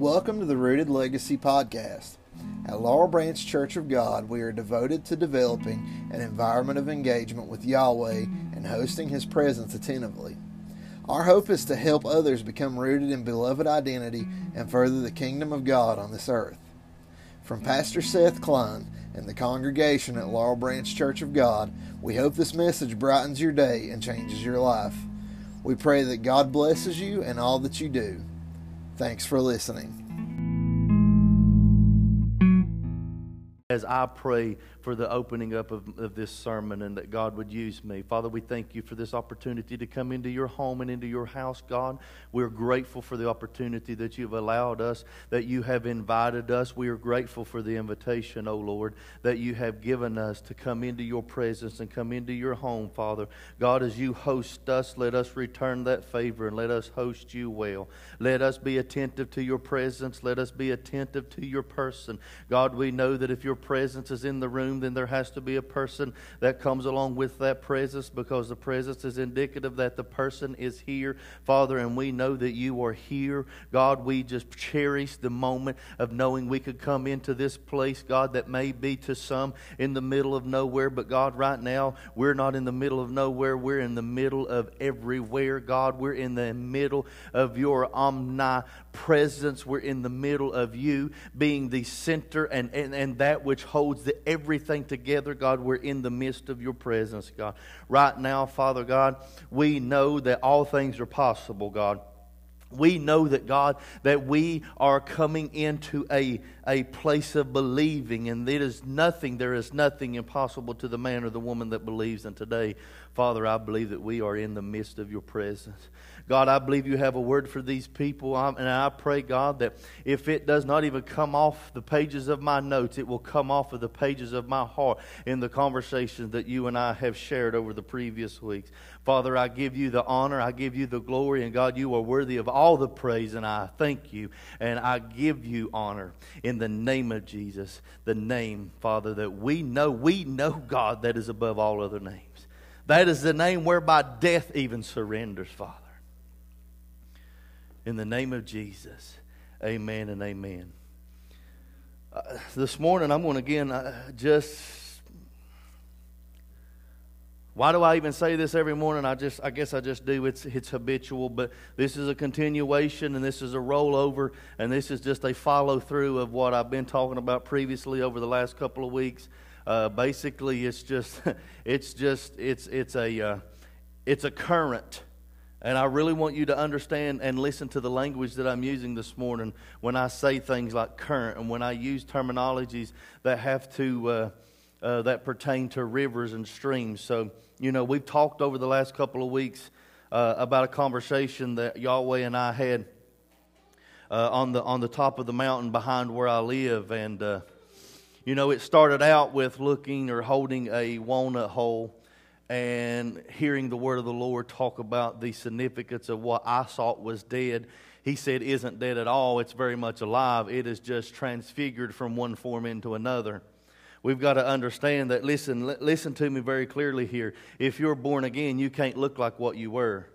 Welcome to the Rooted Legacy Podcast. At Laurel Branch Church of God, we are devoted to developing an environment of engagement with Yahweh and hosting His presence attentively. Our hope is to help others become rooted in beloved identity and further the kingdom of God on this earth. From Pastor Seth Klein and the congregation at Laurel Branch Church of God, we hope this message brightens your day and changes your life. We pray that God blesses you and all that you do. Thanks for listening. As I pray for the opening up of, of, this sermon and that God would use me. Father, we thank you for this opportunity to come into your home and into your house, God. We're grateful for the opportunity that you've allowed us, that you have invited us. We are grateful for the invitation, O Lord, that you have given us to come into your presence and come into your home, Father. God, as you host us, let us return that favor and let us host you well. Let us be attentive to your presence. Let us be attentive to your person. God, we know that if your presence is in the room, room, then there has to be a person that comes along with that presence because the presence is indicative that the person is here, Father, and we know that you are here. God, we just cherish the moment of knowing we could come into this place, God, that may be to some in the middle of nowhere, but God, right now, we're not in the middle of nowhere. We're in the middle of everywhere, God. We're in the middle of your omnipresence. We're in the middle of you being the center and, and, and that which holds the everything together, God. We're in the midst of your presence, God. Right now, Father God, we know that all things are possible, God we know that God, that we are coming into a, a place of believing, and it is nothing, there is nothing impossible to the man or the woman that believes. And today, Father, I believe that we are in the midst of your presence. God, I believe you have a word for these people. And I pray, God, that if it does not even come off the pages of my notes, it will come off of the pages of my heart in the conversations that you and I have shared over the previous weeks. Father, I give you the honor, I give you the glory, and God, you are worthy of all the praise, and I thank you and I give you honor in the name of Jesus, the name, Father, that we know, we know, God, that is above all other names. That is the name whereby death even surrenders, Father. In the name of Jesus, amen and amen. Uh, this morning, I'm going to again uh, just. Why do I even say this every morning? I just, I guess I just do. It's, it's habitual, but this is a continuation and this is a rollover and this is just a follow through of what I've been talking about previously over the last couple of weeks. Uh, basically, it's just, it's just, it's, it's a, uh, it's a current and I really want you to understand and listen to the language that I'm using this morning when I say things like current and when I use terminologies that have to, uh, uh, that pertain to rivers and streams. So, you know, we've talked over the last couple of weeks uh, about a conversation that Yahweh and I had uh, on, the, on the top of the mountain behind where I live. And, uh, you know, it started out with looking or holding a walnut hole and hearing the word of the Lord talk about the significance of what I thought was dead, he said isn't dead at all. It's very much alive. It is just transfigured from one form into another. We've got to understand that. Listen, listen to me very clearly here. If you're born again, you can't look like what you were.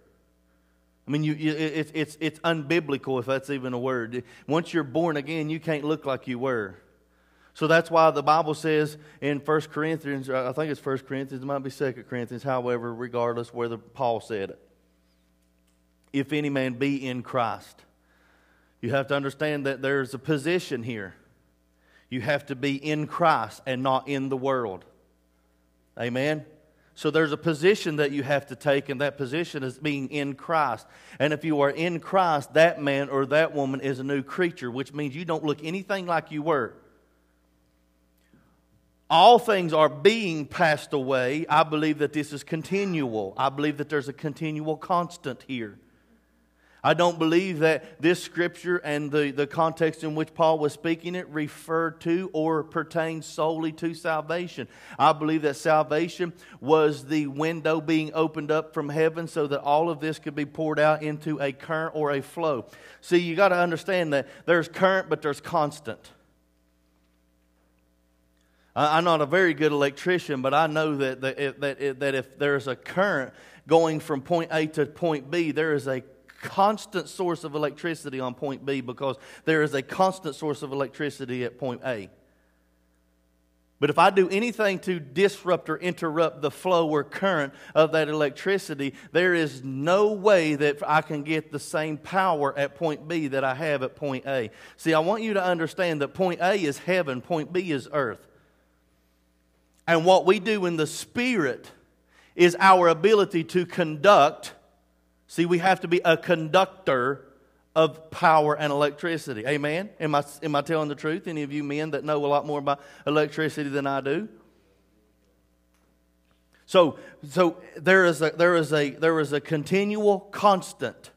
I mean, you, you, it's, it's unbiblical, if that's even a word. Once you're born again, you can't look like you were. So that's why the Bible says in 1 Corinthians, uh, I think it's 1 Corinthians, it might be 2 Corinthians, however, regardless whether Paul said it. If any man be in Christ. You have to understand that there's a position here. You have to be in Christ and not in the world. Amen? So there's a position that you have to take, and that position is being in Christ. And if you are in Christ, that man or that woman is a new creature, which means you don't look anything like you were all things are being passed away. I believe that this is continual. I believe that there's a continual constant here. I don't believe that this scripture and the, the context in which Paul was speaking it referred to or pertained solely to salvation. I believe that salvation was the window being opened up from heaven so that all of this could be poured out into a current or a flow. See, you got to understand that there's current, but there's constant. I'm not a very good electrician, but I know that, that, that, that if there's a current going from point A to point B, there is a constant source of electricity on point B because there is a constant source of electricity at point A. But if I do anything to disrupt or interrupt the flow or current of that electricity, there is no way that I can get the same power at point B that I have at point A. See, I want you to understand that point A is heaven, point B is earth. And what we do in the spirit is our ability to conduct. See, we have to be a conductor of power and electricity. Amen? Am I, am I telling the truth? Any of you men that know a lot more about electricity than I do? So, so there, is a, there, is a, there is a continual constant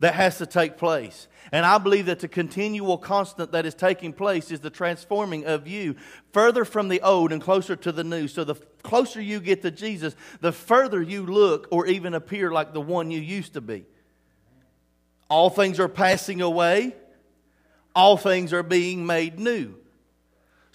that has to take place. And I believe that the continual constant that is taking place is the transforming of you further from the old and closer to the new. So the closer you get to Jesus, the further you look or even appear like the one you used to be. All things are passing away, all things are being made new.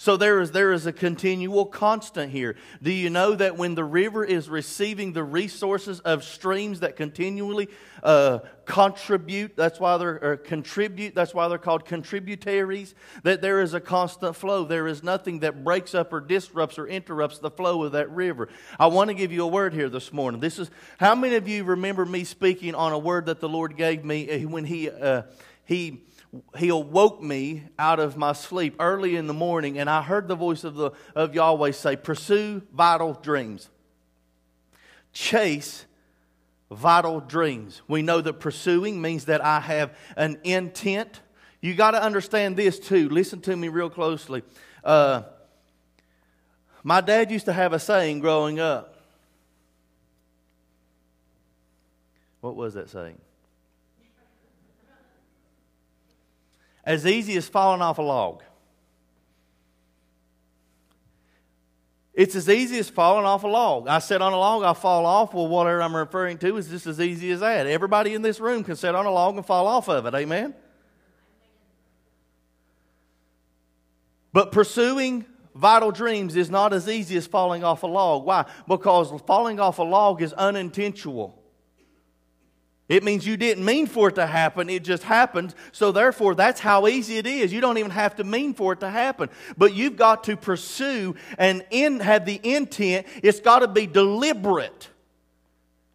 So there is, there is a continual constant here. Do you know that when the river is receiving the resources of streams that continually uh, contribute, that's why they're contribute, that's why they're called contributaries, that there is a constant flow. There is nothing that breaks up or disrupts or interrupts the flow of that river. I want to give you a word here this morning. This is how many of you remember me speaking on a word that the Lord gave me uh, when He uh, He he awoke me out of my sleep early in the morning, and I heard the voice of, the, of Yahweh say, Pursue vital dreams. Chase vital dreams. We know that pursuing means that I have an intent. You got to understand this too. Listen to me real closely. Uh, my dad used to have a saying growing up. What was that saying? As easy as falling off a log. It's as easy as falling off a log. I sit on a log, I fall off. Well, whatever I'm referring to is just as easy as that. Everybody in this room can sit on a log and fall off of it. Amen? But pursuing vital dreams is not as easy as falling off a log. Why? Because falling off a log is unintentional. It means you didn't mean for it to happen, it just happened. So, therefore, that's how easy it is. You don't even have to mean for it to happen. But you've got to pursue and in, have the intent, it's got to be deliberate.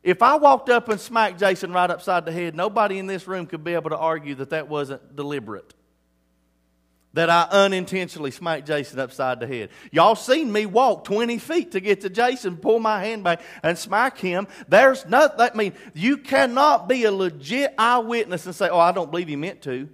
If I walked up and smacked Jason right upside the head, nobody in this room could be able to argue that that wasn't deliberate that I unintentionally smacked Jason upside the head. Y'all seen me walk 20 feet to get to Jason, pull my hand back, and smack him. There's nothing, I mean, you cannot be a legit eyewitness and say, oh, I don't believe he meant to.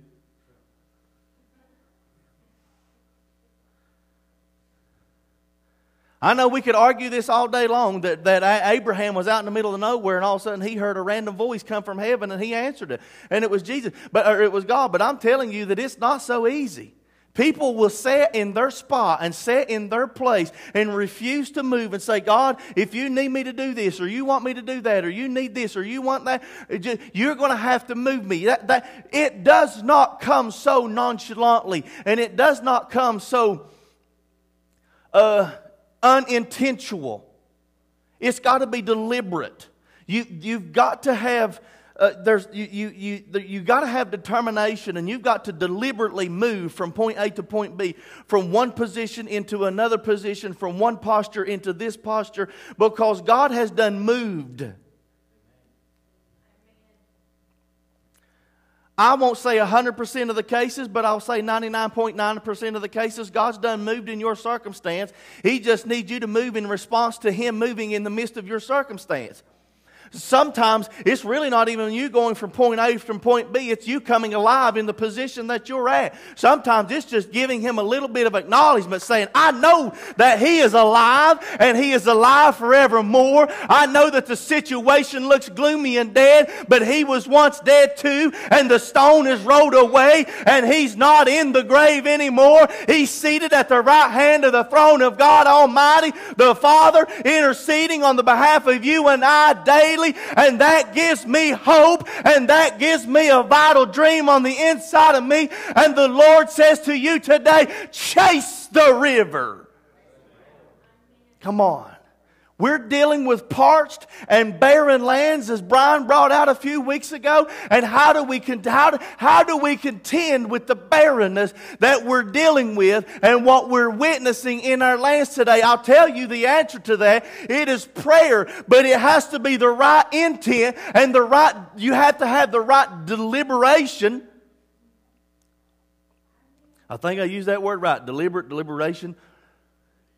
I know we could argue this all day long that, that Abraham was out in the middle of nowhere and all of a sudden he heard a random voice come from heaven and he answered it. And it was Jesus, but, or it was God. But I'm telling you that it's not so easy. People will sit in their spot and sit in their place and refuse to move and say, God, if you need me to do this, or you want me to do that, or you need this, or you want that, you're going to have to move me. That, that, it does not come so nonchalantly, and it does not come so uh, unintentional. It's got to be deliberate. You, you've got to have uh, there's, you, you, you, you got to have determination and you've got to deliberately move from point A to point B, from one position into another position, from one posture into this posture, because God has done moved. I won't say 100% of the cases, but I'll say 99.9% of the cases, God's done moved in your circumstance. He just needs you to move in response to Him moving in the midst of your circumstance. Sometimes it's really not even you going from point A from point B, it's you coming alive in the position that you're at. Sometimes it's just giving him a little bit of acknowledgement, saying, I know that he is alive and he is alive forevermore. I know that the situation looks gloomy and dead, but he was once dead too, and the stone is rolled away, and he's not in the grave anymore. He's seated at the right hand of the throne of God Almighty, the Father, interceding on the behalf of you and I daily and that gives me hope, and that gives me a vital dream on the inside of me. And the Lord says to you today, chase the river. Come on. We're dealing with parched and barren lands, as Brian brought out a few weeks ago. And how do we how do, how do we contend with the barrenness that we're dealing with and what we're witnessing in our lands today? I'll tell you the answer to that. It is prayer, but it has to be the right intent and the right. You have to have the right deliberation. I think I used that word right. Deliberate deliberation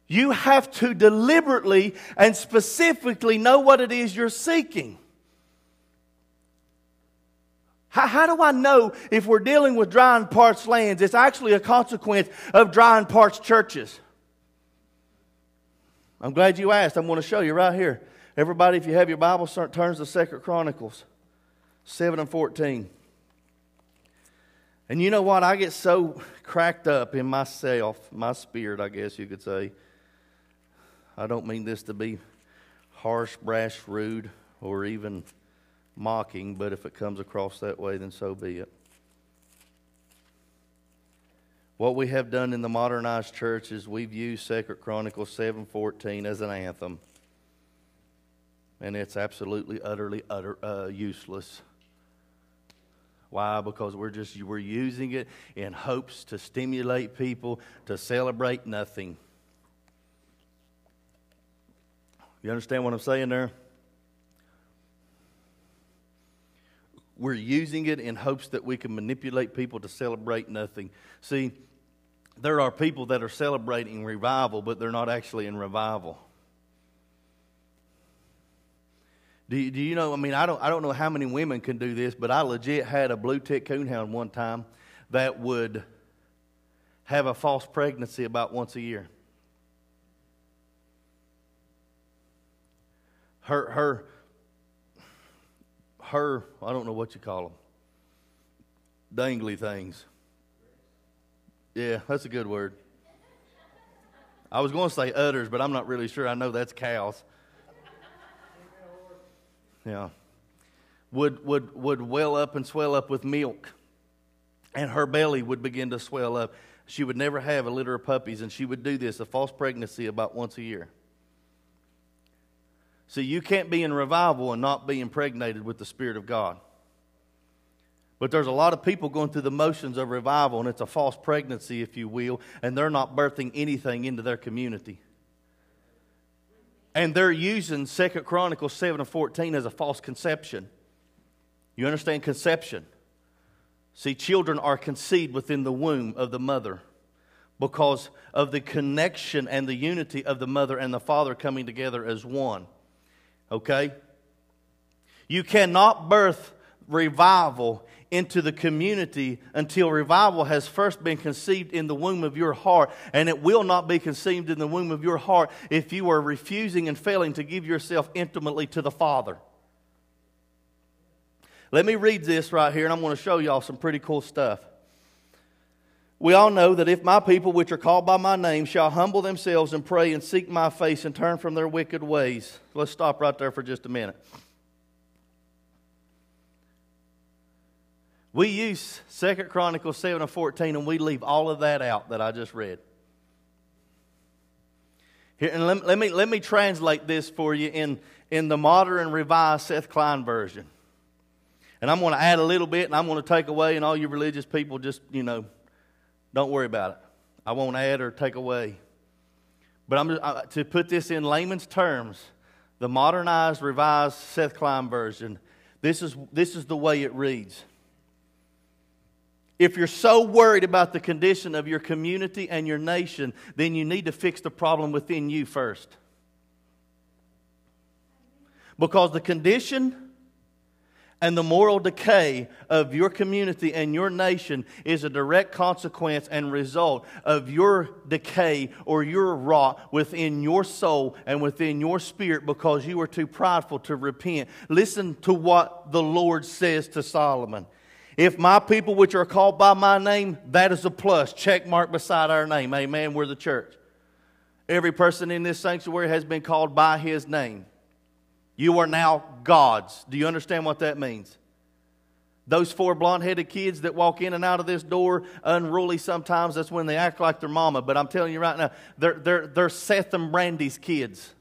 you have to deliberately and specifically know what it is you're seeking. How, how, do I know if we're dealing with dry and parched lands? It's actually a consequence of dry and parched churches. I'm glad you asked. I'm going to show you right here. Everybody, if you have your Bible, turns to Second Chronicles 7 and 14. And you know what? I get so cracked up in myself, my spirit, I guess you could say I don't mean this to be harsh, brash, rude, or even mocking, but if it comes across that way, then so be it. What we have done in the modernized church is we've used Second Chronicles 7:14 as an anthem. And it's absolutely utterly utter uh, useless. Why? Because we're just we're using it in hopes to stimulate people to celebrate nothing. You understand what I'm saying there? We're using it in hopes that we can manipulate people to celebrate nothing. See, there are people that are celebrating revival, but they're not actually in revival. Do you, do you know? I mean, I don't, I don't know how many women can do this, but I legit had a blue tick coonhound one time that would have a false pregnancy about once a year. Her her her I don't know what you call them dangly things. Yeah, that's a good word. I was going to say udders, but I'm not really sure. I know that's cows. Yeah. Would, would, would well up and swell up with milk, and her belly would begin to swell up. She would never have a litter of puppies, and she would do this, a false pregnancy, about once a year. See, you can't be in revival and not be impregnated with the Spirit of God. But there's a lot of people going through the motions of revival, and it's a false pregnancy, if you will, and they're not birthing anything into their community. And they're using Second Chronicles 7 and 14 as a false conception. You understand conception? See, children are conceived within the womb of the mother because of the connection and the unity of the mother and the father coming together as one. Okay? You cannot birth revival into the community until revival has first been conceived in the womb of your heart. And it will not be conceived in the womb of your heart if you are refusing and failing to give yourself intimately to the Father. Let me read this right here, and I'm going to show y'all some pretty cool stuff. We all know that if my people, which are called by my name, shall humble themselves and pray and seek my face and turn from their wicked ways. Let's stop right there for just a minute. We use Second Chronicles 7 and 14, and we leave all of that out that I just read. Here, and let, let, me, let me translate this for you in, in the modern revised Seth Klein version. And I'm going to add a little bit, and I'm going to take away, and all you religious people just, you know, don't worry about it. I won't add or take away. But I'm uh, to put this in layman's terms, the modernized, revised Seth Klein version. This is this is the way it reads. If you're so worried about the condition of your community and your nation, then you need to fix the problem within you first. Because the condition and the moral decay of your community and your nation is a direct consequence and result of your decay or your rot within your soul and within your spirit because you are too prideful to repent. Listen to what the Lord says to Solomon. If my people which are called by my name, that is a plus. Check mark beside our name. Amen. We're the church. Every person in this sanctuary has been called by his name. You are now God's. Do you understand what that means? Those four blonde headed kids that walk in and out of this door unruly sometimes, that's when they act like their mama. But I'm telling you right now, they're, they're, they're Seth and Brandy's kids.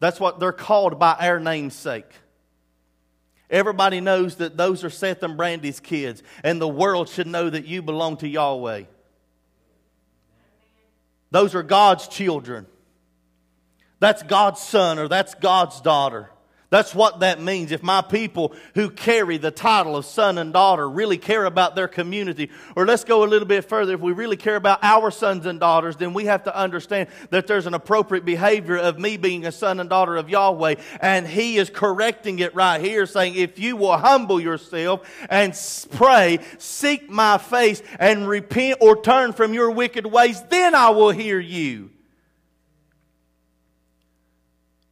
That's what they're called by our namesake. Everybody knows that those are Seth and Brandy's kids, and the world should know that you belong to Yahweh. Those are God's children. That's God's son or that's God's daughter. That's what that means. If my people who carry the title of son and daughter really care about their community, or let's go a little bit further, if we really care about our sons and daughters, then we have to understand that there's an appropriate behavior of me being a son and daughter of Yahweh. And He is correcting it right here, saying, if you will humble yourself and pray, seek my face, and repent or turn from your wicked ways, then I will hear you.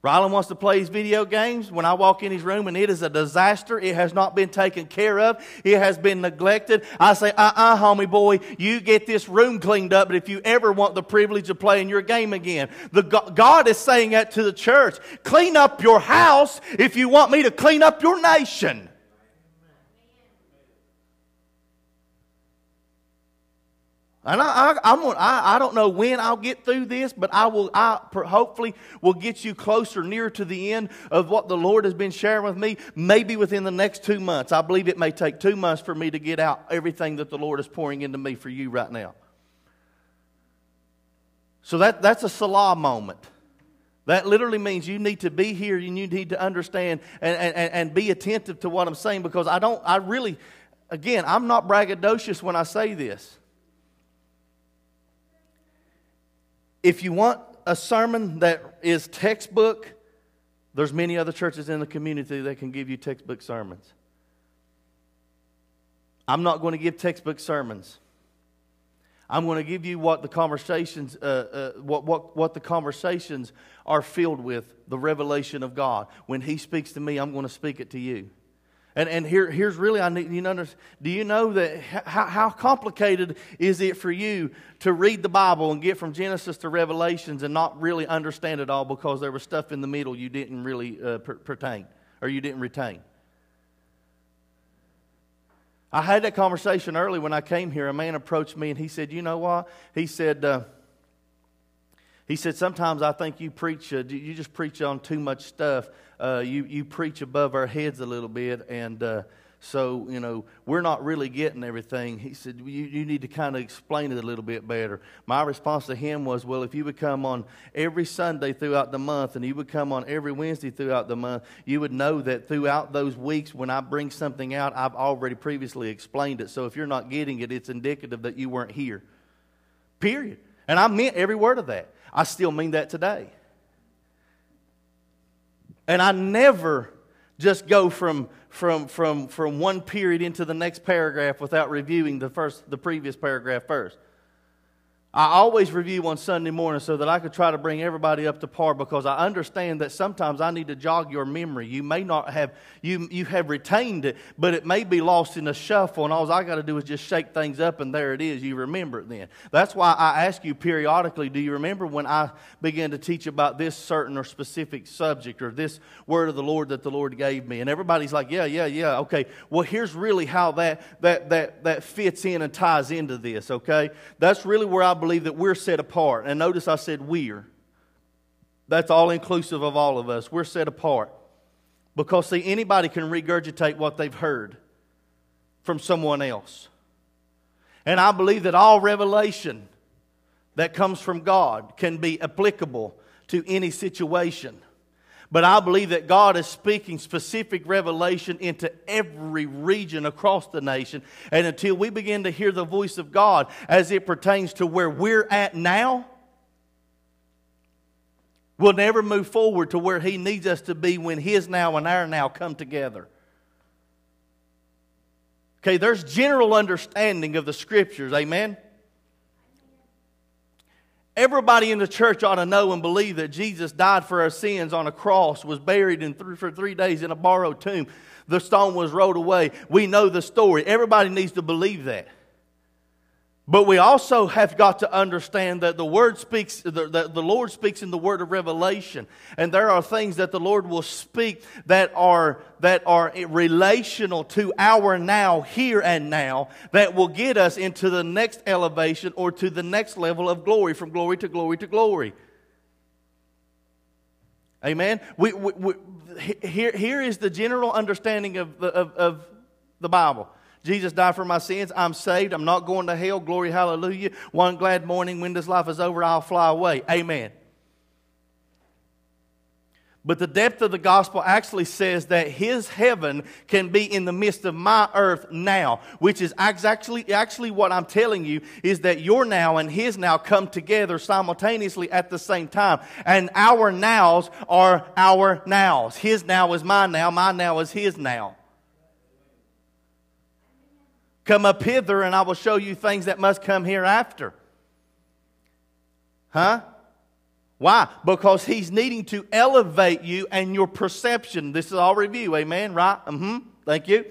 Rylan wants to play his video games. When I walk in his room and it is a disaster, it has not been taken care of, it has been neglected. I say, uh uh-uh, uh, homie boy, you get this room cleaned up, but if you ever want the privilege of playing your game again, the God is saying that to the church. Clean up your house if you want me to clean up your nation. And I, I, I'm, I, I don't know when I'll get through this, but I will. I hopefully will get you closer, near to the end of what the Lord has been sharing with me. Maybe within the next two months. I believe it may take two months for me to get out everything that the Lord is pouring into me for you right now. So that, that's a Selah moment. That literally means you need to be here and you need to understand and, and, and be attentive to what I'm saying because I don't, I really, again, I'm not braggadocious when I say this. If you want a sermon that is textbook, there's many other churches in the community that can give you textbook sermons. I'm not going to give textbook sermons. I'm going to give you what the conversations, uh, uh, what, what, what the conversations are filled with, the revelation of God. When He speaks to me, I'm going to speak it to you. And, and here, here's really, I need you know, do you know that how, how complicated is it for you to read the Bible and get from Genesis to Revelations and not really understand it all because there was stuff in the middle you didn't really uh, per- pertain or you didn't retain? I had that conversation early when I came here. A man approached me and he said, You know what? He said, uh, he said, Sometimes I think you preach, uh, you just preach on too much stuff uh, you, you preach above our heads a little bit, and uh, so, you know, we're not really getting everything. He said, you, you need to kind of explain it a little bit better. My response to him was, well, if you would come on every Sunday throughout the month and you would come on every Wednesday throughout the month, you would know that throughout those weeks when I bring something out, I've already previously explained it. So if you're not getting it, it's indicative that you weren't here. Period. And I meant every word of that. I still mean that today. And I never just go from, from, from, from one period into the next paragraph without reviewing the, first, the previous paragraph first. I always review on Sunday morning so that I could try to bring everybody up to par because I understand that sometimes I need to jog your memory. You may not have you you have retained it, but it may be lost in the shuffle, and all I got to do is just shake things up, and there it is. You remember it then. That's why I ask you periodically, do you remember when I began to teach about this certain or specific subject or this word of the Lord that the Lord gave me? And everybody's like, Yeah, yeah, yeah. Okay. Well, here's really how that that that that fits in and ties into this, okay? That's really where I believe that we're set apart. And notice I said we're. That's all inclusive of all of us. We're set apart. Because, see, anybody can regurgitate what they've heard from someone else. And I believe that all revelation that comes from God can be applicable to any situation. But I believe that God is speaking specific revelation into every region across the nation. And until we begin to hear the voice of God as it pertains to where we're at now, we'll never move forward to where He needs us to be when His now and our now come together. Okay, there's general understanding of the scriptures, amen? Everybody in the church ought to know and believe that Jesus died for our sins on a cross, was buried in th- for three days in a borrowed tomb. The stone was rolled away. We know the story. Everybody needs to believe that. But we also have got to understand that the word speaks, the, the, Lord speaks in the word of revelation. And there are things that the Lord will speak that are, that are relational to our now, here and now, that will get us into the next elevation or to the next level of glory, from glory to glory to glory. Amen. We, we, we, here, here is the general understanding of the, of, of the Bible. Jesus died for my sins. I'm saved. I'm not going to hell. Glory, hallelujah. One glad morning when this life is over, I'll fly away. Amen. But the depth of the gospel actually says that his heaven can be in the midst of my earth now, which is actually, actually what I'm telling you is that your now and his now come together simultaneously at the same time. And our nows are our nows. His now is my now, my now is his now. Come up hither and I will show you things that must come hereafter. Huh? Why? Because he's needing to elevate you and your perception. This is all review, amen, right? Mm-hmm. Thank you.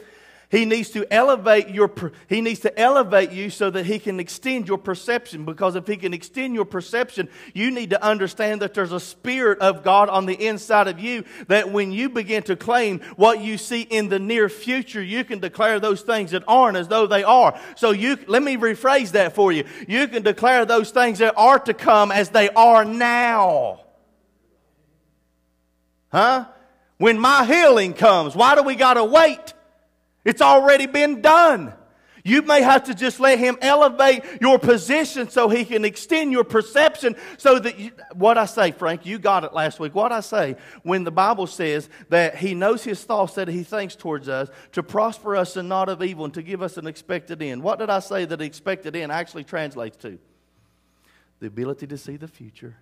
He needs to elevate your he needs to elevate you so that he can extend your perception because if he can extend your perception, you need to understand that there's a spirit of God on the inside of you that when you begin to claim what you see in the near future, you can declare those things that aren't as though they are. So you let me rephrase that for you. You can declare those things that are to come as they are now. Huh? When my healing comes, why do we got to wait? It's already been done. You may have to just let him elevate your position so he can extend your perception so that you, what I say, Frank, you got it last week. What I say when the Bible says that he knows his thoughts that he thinks towards us to prosper us and not of evil and to give us an expected end. What did I say that expected end actually translates to? The ability to see the future.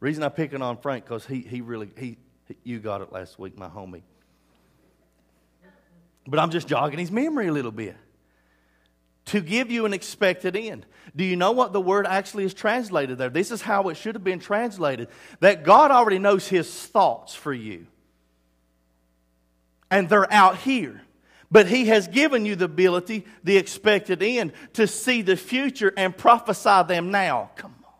Reason I'm picking on Frank because he, he really, he, you got it last week, my homie. But I'm just jogging his memory a little bit. To give you an expected end. Do you know what the word actually is translated there? This is how it should have been translated that God already knows his thoughts for you. And they're out here. But he has given you the ability, the expected end, to see the future and prophesy them now. Come on.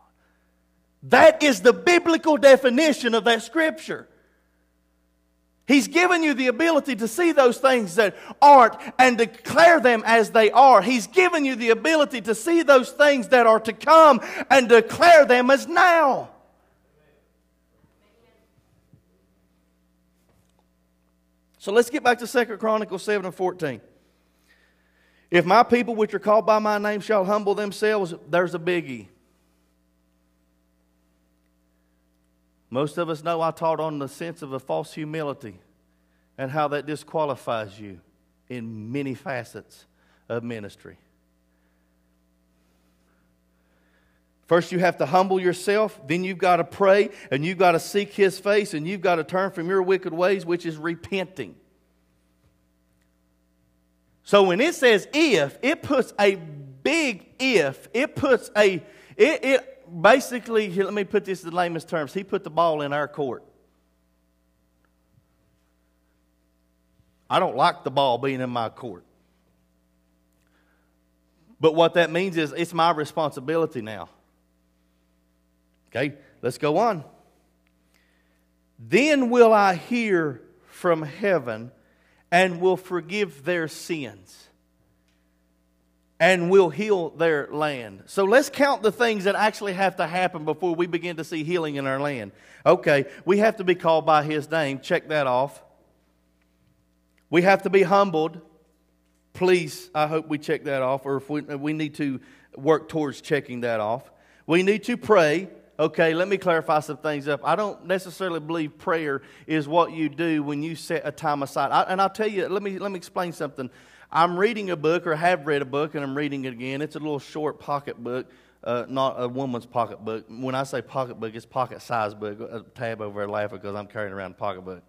That is the biblical definition of that scripture. He's given you the ability to see those things that aren't and declare them as they are. He's given you the ability to see those things that are to come and declare them as now. So let's get back to 2 Chronicles 7 and 14. If my people which are called by my name shall humble themselves, there's a biggie. Most of us know I taught on the sense of a false humility and how that disqualifies you in many facets of ministry. First, you have to humble yourself. Then, you've got to pray and you've got to seek His face and you've got to turn from your wicked ways, which is repenting. So, when it says if, it puts a big if. It puts a, it, it basically, let me put this in layman's terms. He put the ball in our court. I don't like the ball being in my court. But what that means is it's my responsibility now. Okay, let's go on. Then will I hear from heaven and will forgive their sins and will heal their land. So let's count the things that actually have to happen before we begin to see healing in our land. Okay, we have to be called by his name. Check that off. We have to be humbled. Please, I hope we check that off, or if we, we need to work towards checking that off. We need to pray. Okay, let me clarify some things up. I don't necessarily believe prayer is what you do when you set a time aside. I, and I'll tell you, let me, let me explain something. I'm reading a book or have read a book and I'm reading it again. It's a little short pocket book, uh, not a woman's pocket book. When I say pocket book, it's pocket size book. A tab over there laughing because I'm carrying around a pocket book.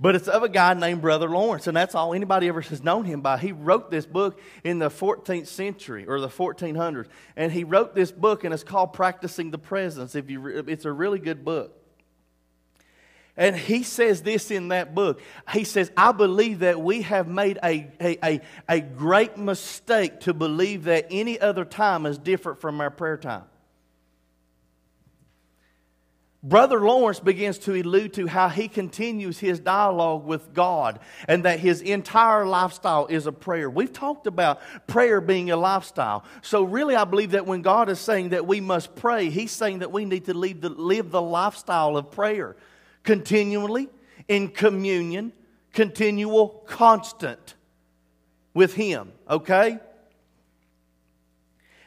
But it's of a guy named Brother Lawrence, and that's all anybody ever has known him by. He wrote this book in the 14th century or the 1400s, and he wrote this book, and it's called Practicing the Presence. If you, it's a really good book. And he says this in that book. He says, I believe that we have made a, a, a, a great mistake to believe that any other time is different from our prayer time. Brother Lawrence begins to allude to how he continues his dialogue with God and that his entire lifestyle is a prayer. We've talked about prayer being a lifestyle. So, really, I believe that when God is saying that we must pray, he's saying that we need to the, live the lifestyle of prayer continually, in communion, continual, constant with him, okay?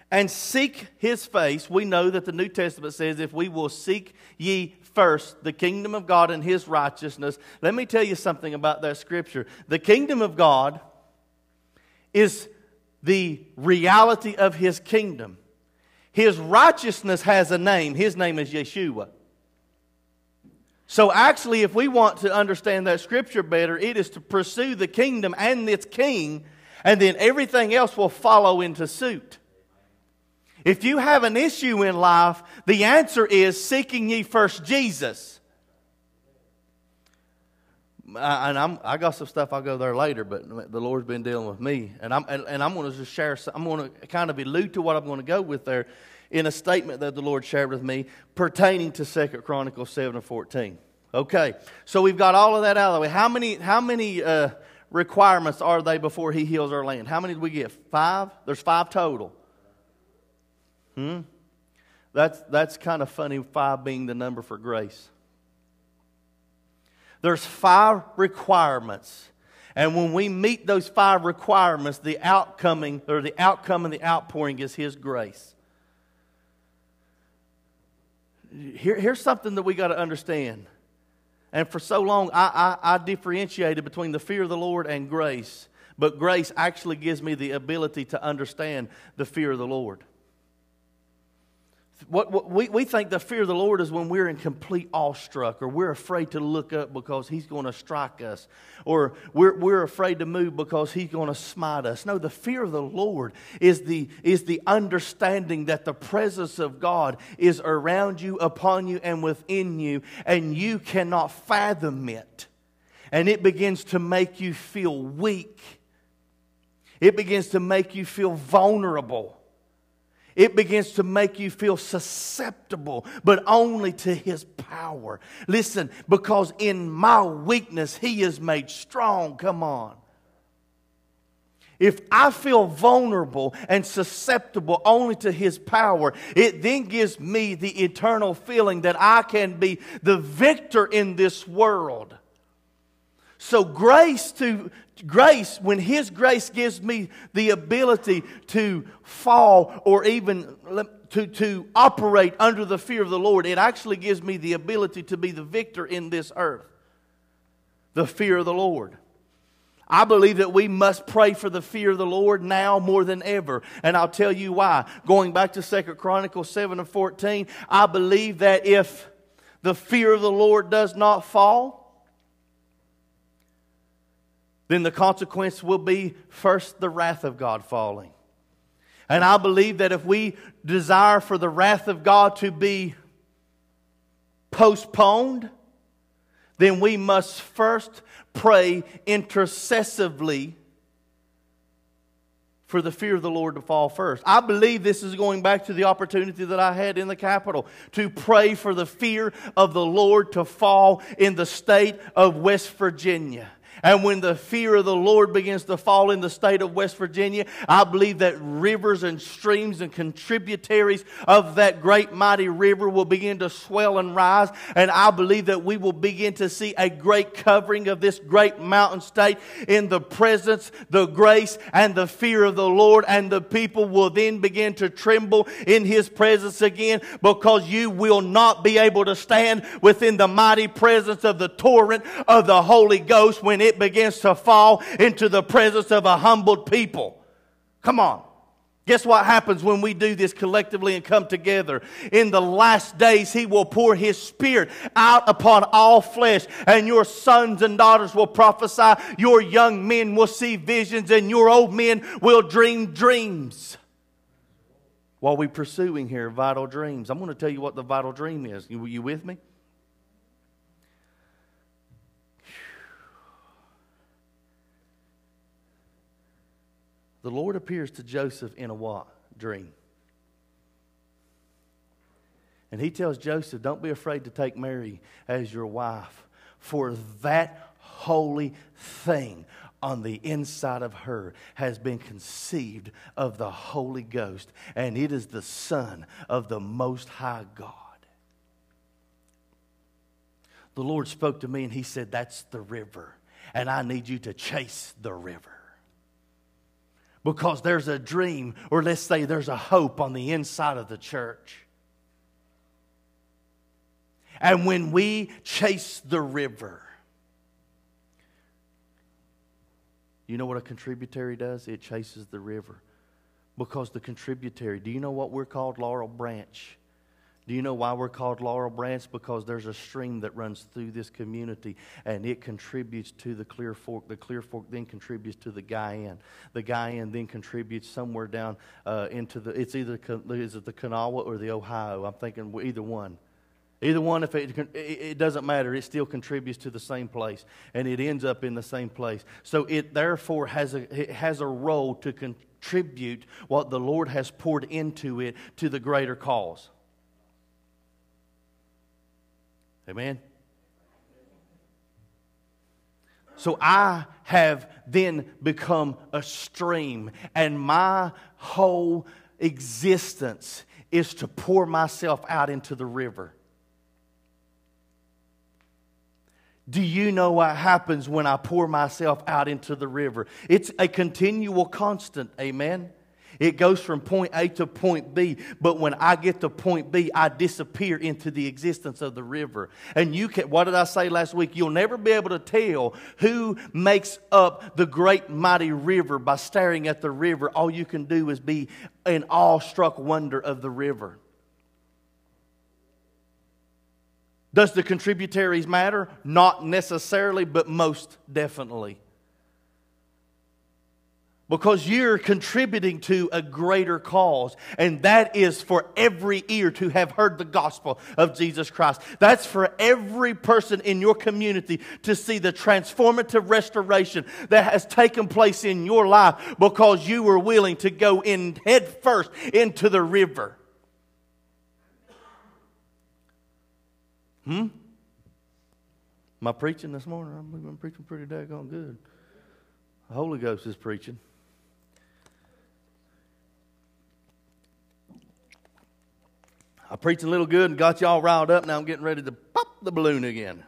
and seek his face. We know that the New Testament says if we will seek ye first the kingdom of God and his righteousness. Let me tell you something about that scripture. The kingdom of God is the reality of his kingdom. His righteousness has a name. His name is Yeshua. So, actually, if we want to understand that scripture better, it is to pursue the kingdom and its king, and then everything else will follow into suit. If you have an issue in life, the answer is seeking ye first Jesus. Uh, and I'm, I got some stuff I'll go there later, but the Lord's been dealing with me, and I'm and, and I'm going to just share. I'm going to kind of allude to what I'm going to go with there, in a statement that the Lord shared with me pertaining to Second Chronicles seven and fourteen. Okay, so we've got all of that out of the way. How many how many uh, requirements are they before He heals our land? How many did we get? Five. There's five total. Hmm? That's, that's kind of funny, five being the number for grace. There's five requirements. And when we meet those five requirements, the outcoming or the outcome and the outpouring is His grace. Here, here's something that we got to understand. And for so long, I, I, I differentiated between the fear of the Lord and grace. But grace actually gives me the ability to understand the fear of the Lord. What, what, we, we think the fear of the Lord is when we're in complete awestruck or we're afraid to look up because He's going to strike us or we're, we're afraid to move because He's going to smite us. No, the fear of the Lord is the, is the understanding that the presence of God is around you, upon you, and within you, and you cannot fathom it. And it begins to make you feel weak, it begins to make you feel vulnerable. It begins to make you feel susceptible, but only to His power. Listen, because in my weakness, He is made strong. Come on. If I feel vulnerable and susceptible only to His power, it then gives me the eternal feeling that I can be the victor in this world. So, grace to, grace, when His grace gives me the ability to fall or even to, to operate under the fear of the Lord, it actually gives me the ability to be the victor in this earth. The fear of the Lord. I believe that we must pray for the fear of the Lord now more than ever. And I'll tell you why. Going back to Second Chronicles 7 and 14, I believe that if the fear of the Lord does not fall, then the consequence will be first the wrath of God falling. And I believe that if we desire for the wrath of God to be postponed, then we must first pray intercessively for the fear of the Lord to fall first. I believe this is going back to the opportunity that I had in the Capitol to pray for the fear of the Lord to fall in the state of West Virginia. And when the fear of the Lord begins to fall in the state of West Virginia, I believe that rivers and streams and contributaries of that great mighty river will begin to swell and rise. And I believe that we will begin to see a great covering of this great mountain state in the presence, the grace, and the fear of the Lord. And the people will then begin to tremble in his presence again because you will not be able to stand within the mighty presence of the torrent of the Holy Ghost when it it begins to fall into the presence of a humbled people. Come on. Guess what happens when we do this collectively and come together? In the last days, He will pour His Spirit out upon all flesh, and your sons and daughters will prophesy, your young men will see visions, and your old men will dream dreams. While we're pursuing here vital dreams, I'm going to tell you what the vital dream is. You, you with me? The Lord appears to Joseph in a what? Dream. And he tells Joseph, Don't be afraid to take Mary as your wife, for that holy thing on the inside of her has been conceived of the Holy Ghost, and it is the Son of the Most High God. The Lord spoke to me and He said, That's the river, and I need you to chase the river. Because there's a dream, or let's say there's a hope on the inside of the church. And when we chase the river, you know what a contributory does? It chases the river. Because the contributory, do you know what we're called? Laurel Branch. Do you know why we're called Laurel Branch? Because there's a stream that runs through this community and it contributes to the Clear Fork. The Clear Fork then contributes to the Guyan. The Guyan then contributes somewhere down uh, into the, it's either, is it the Kanawha or the Ohio? I'm thinking either one. Either one, if it, it doesn't matter, it still contributes to the same place and it ends up in the same place. So it therefore has a, it has a role to contribute what the Lord has poured into it to the greater cause. Amen? So I have then become a stream, and my whole existence is to pour myself out into the river. Do you know what happens when I pour myself out into the river? It's a continual constant, amen? It goes from point A to point B, but when I get to point B, I disappear into the existence of the river. And you can, what did I say last week? You'll never be able to tell who makes up the great mighty river by staring at the river. All you can do is be in awestruck wonder of the river. Does the contributaries matter? Not necessarily, but most definitely. Because you're contributing to a greater cause, and that is for every ear to have heard the gospel of Jesus Christ. That's for every person in your community to see the transformative restoration that has taken place in your life because you were willing to go in head first into the river. Hmm? I preaching this morning? I'm preaching pretty daggone good. The Holy Ghost is preaching. I preached a little good and got y'all riled up. Now I'm getting ready to pop the balloon again.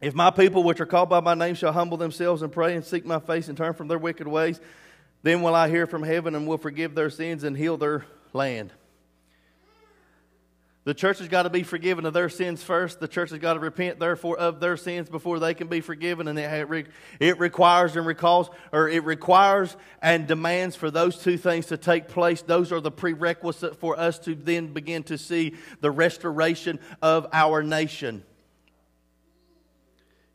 If my people, which are called by my name, shall humble themselves and pray and seek my face and turn from their wicked ways, then will I hear from heaven and will forgive their sins and heal their land. The church has got to be forgiven of their sins first. The church has got to repent, therefore, of their sins before they can be forgiven. And it, it requires and recalls, or it requires and demands for those two things to take place. Those are the prerequisite for us to then begin to see the restoration of our nation.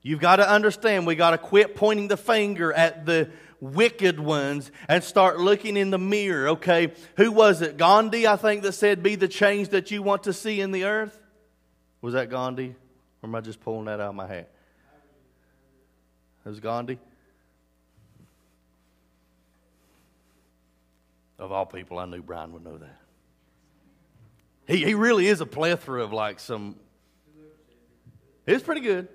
You've got to understand, we got to quit pointing the finger at the wicked ones and start looking in the mirror. Okay, who was it? Gandhi, I think, that said, Be the change that you want to see in the earth? Was that Gandhi? Or am I just pulling that out of my hat? It was Gandhi? Of all people, I knew Brian would know that. He, he really is a plethora of like some. It's pretty good.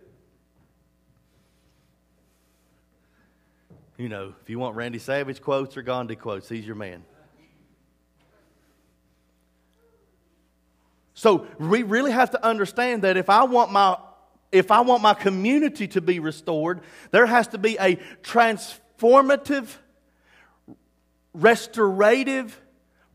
You know, if you want Randy Savage quotes or Gandhi quotes, he's your man. So we really have to understand that if I want my if I want my community to be restored, there has to be a transformative, restorative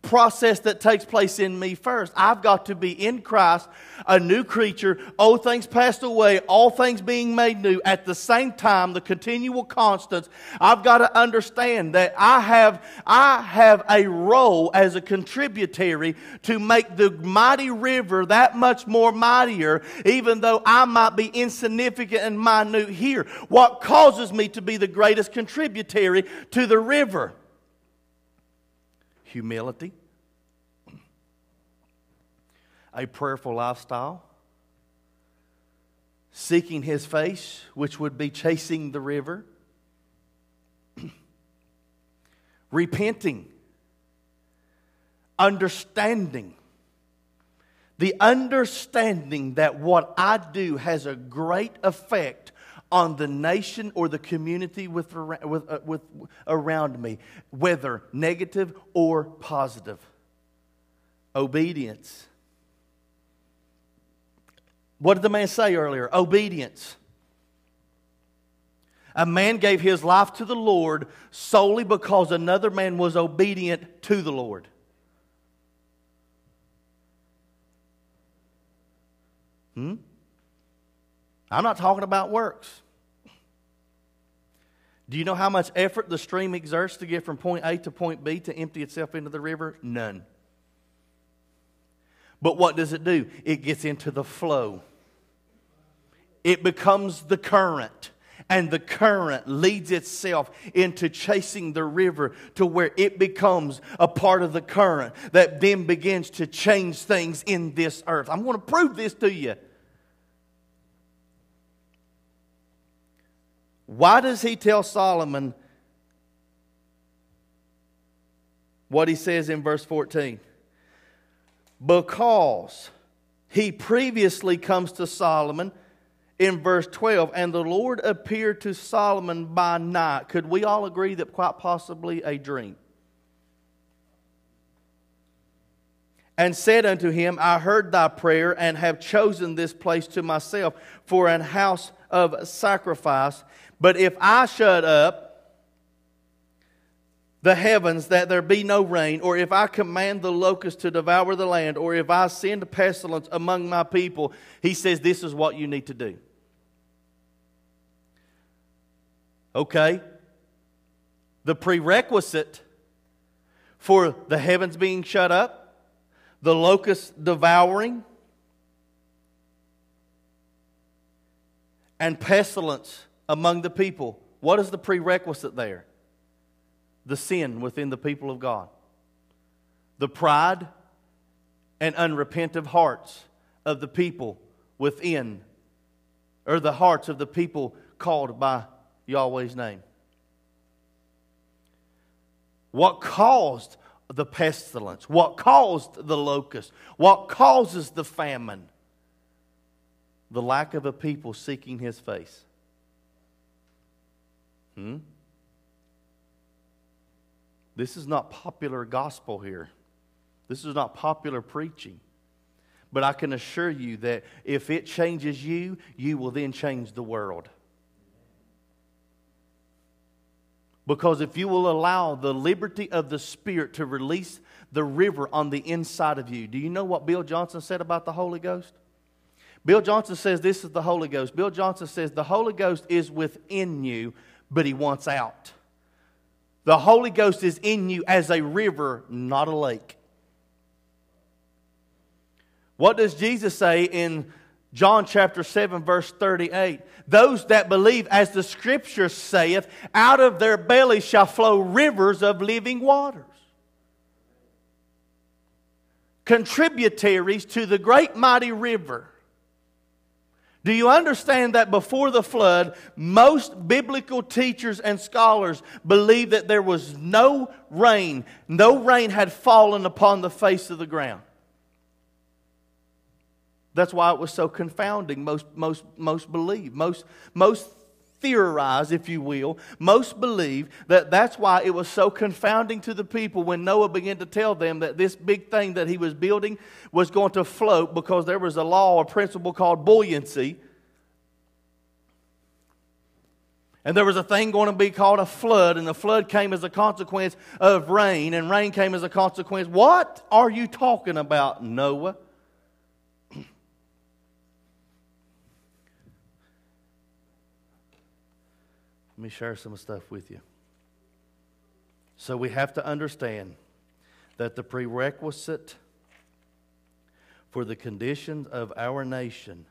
process that takes place in me first. I've got to be in Christ, a new creature, old things passed away, all things being made new. At the same time, the continual constants, I've got to understand that I have, I have a role as a contributory to make the mighty river that much more mightier, even though I might be insignificant and minute here. What causes me to be the greatest contributory to the river? humility, a prayerful lifestyle, seeking his face, which would be chasing the river, repenting, understanding, The understanding that what I do has a great effect on the nation or the community with, with, uh, with, around me, whether negative or positive. Obedience. What did the man say earlier? Obedience. A man gave his life to the Lord solely because another man was obedient to the Lord. Hmm? I'm not talking about works. Do you know how much effort the stream exerts to get from point A to point B to empty itself into the river? None. But what does it do? It gets into the flow, it becomes the current. And the current leads itself into chasing the river to where it becomes a part of the current that then begins to change things in this earth. I'm going to prove this to you. Why does he tell Solomon what he says in verse 14? Because he previously comes to Solomon in verse 12, and the Lord appeared to Solomon by night. Could we all agree that quite possibly a dream? And said unto him, I heard thy prayer and have chosen this place to myself for an house of sacrifice. But if I shut up the heavens that there be no rain, or if I command the locust to devour the land, or if I send pestilence among my people, he says this is what you need to do. Okay? The prerequisite for the heavens being shut up, the locust devouring, and pestilence among the people. What is the prerequisite there? The sin within the people of God. The pride and unrepentant hearts of the people within, or the hearts of the people called by Yahweh's name. What caused the pestilence? What caused the locust? What causes the famine? The lack of a people seeking his face. Hmm? This is not popular gospel here. This is not popular preaching. But I can assure you that if it changes you, you will then change the world. Because if you will allow the liberty of the Spirit to release the river on the inside of you, do you know what Bill Johnson said about the Holy Ghost? Bill Johnson says this is the Holy Ghost. Bill Johnson says the Holy Ghost is within you, but he wants out. The Holy Ghost is in you as a river, not a lake. What does Jesus say in John chapter 7, verse 38? Those that believe, as the scripture saith, out of their belly shall flow rivers of living waters. Contributaries to the great mighty river do you understand that before the flood, most biblical teachers and scholars believe that there was no rain, no rain had fallen upon the face of the ground? That's why it was so confounding. Most, most, most believe, most, most theorize, if you will, most believe that that's why it was so confounding to the people when Noah began to tell them that this big thing that he was building was going to float because there was a law, a principle called buoyancy. And there was a thing going to be called a flood, and the flood came as a consequence of rain, and rain came as a consequence. What are you talking about, Noah? Me share some stuff with you. So we have to understand that the prerequisite for the conditions of our nation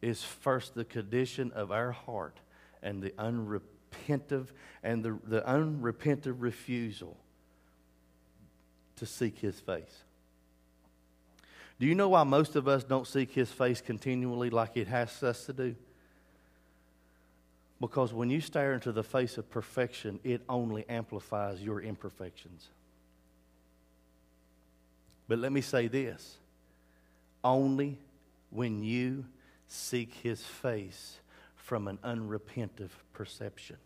is first the condition of our heart and the unrepentive and the, the unrepentant refusal to seek his face. Do you know why most of us don't seek his face continually like it has us to do? Because when you stare into the face of perfection, it only amplifies your imperfections. But let me say this only when you seek his face from an unrepentive perception.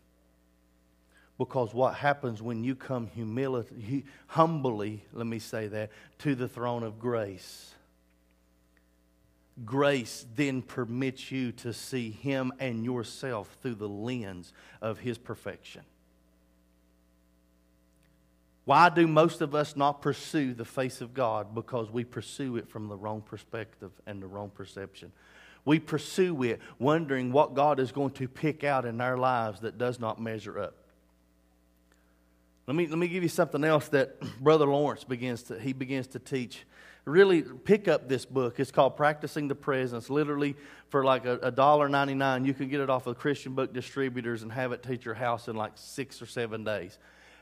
Because what happens when you come humility, humbly, let me say that, to the throne of grace, grace then permits you to see him and yourself through the lens of his perfection. Why do most of us not pursue the face of God? Because we pursue it from the wrong perspective and the wrong perception. We pursue it wondering what God is going to pick out in our lives that does not measure up. Let me, let me give you something else that Brother Lawrence begins to, he begins to teach. Really pick up this book. It's called Practicing the Presence. Literally, for like a dollar ninety nine, you can get it off of Christian book distributors and have it to your house in like six or seven days.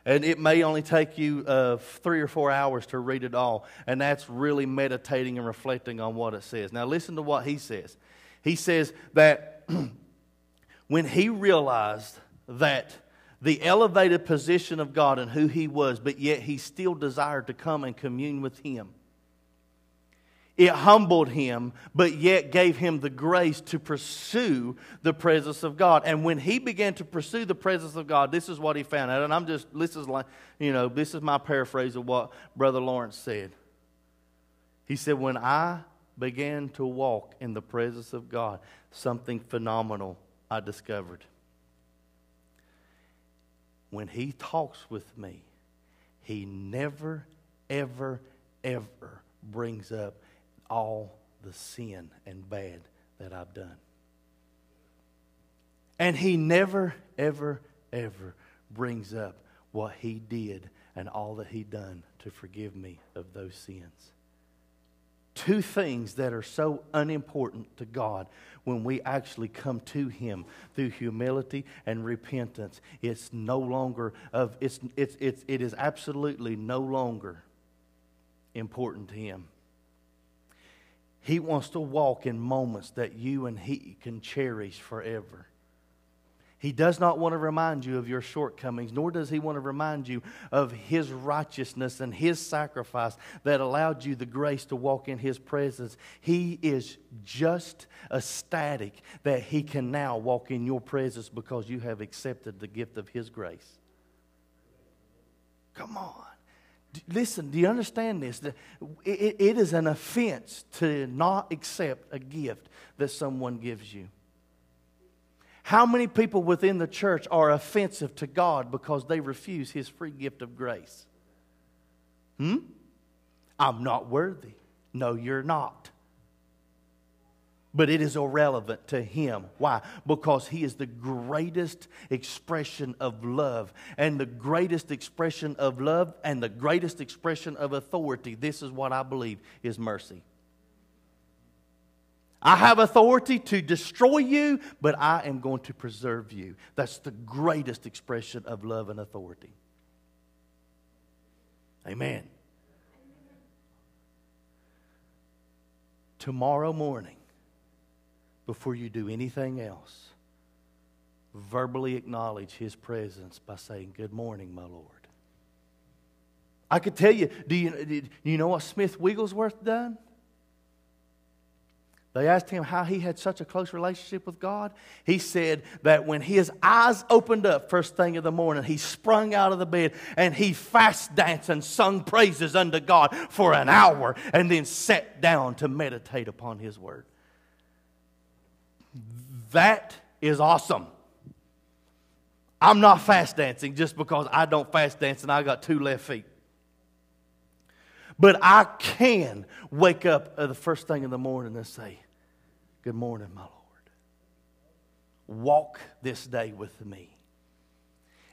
And it may only take you uh, three or four hours to read it all. And that's really meditating and reflecting on what it says. Now, listen to what he says. He says that when he realized that the elevated position of God and who he was, but yet he still desired to come and commune with him it humbled him, but yet gave him the grace to pursue the presence of God. And when he began to pursue the presence of God, this is what he found out. And I'm just, this is like, you know, this is my paraphrase of what Brother Lawrence said. He said, When I began to walk in the presence of God, something phenomenal I discovered. When he talks with me, he never, ever, ever brings up all the sin and bad that I've done. And he never, ever, ever brings up what he did and all that he done to forgive me of those sins. Two things that are so unimportant to God when we actually come to him through humility and repentance. It's no longer of it's it's, it's it is absolutely no longer important to him. He wants to walk in moments that you and He can cherish forever. He does not want to remind you of your shortcomings, nor does He want to remind you of His righteousness and His sacrifice that allowed you the grace to walk in His presence. He is just ecstatic that He can now walk in your presence because you have accepted the gift of His grace. Come on. Listen, do you understand this? It is an offense to not accept a gift that someone gives you. How many people within the church are offensive to God because they refuse His free gift of grace? Hmm? I'm not worthy. No, you're not but it is irrelevant to him. Why? Because he is the greatest expression of love. And the greatest expression of love and the greatest expression of authority, this is what I believe, is mercy. I have authority to destroy you, but I am going to preserve you. That's the greatest expression of love and authority. Amen. Tomorrow morning, before you do anything else, verbally acknowledge his presence by saying, Good morning, my Lord. I could tell you, do you, do you know what Smith Wigglesworth done? They asked him how he had such a close relationship with God. He said that when his eyes opened up first thing in the morning, he sprung out of the bed and he fast danced and sung praises unto God for an hour and then sat down to meditate upon his word. That is awesome. I'm not fast dancing just because I don't fast dance and I got two left feet. But I can wake up uh, the first thing in the morning and say, Good morning, my Lord. Walk this day with me.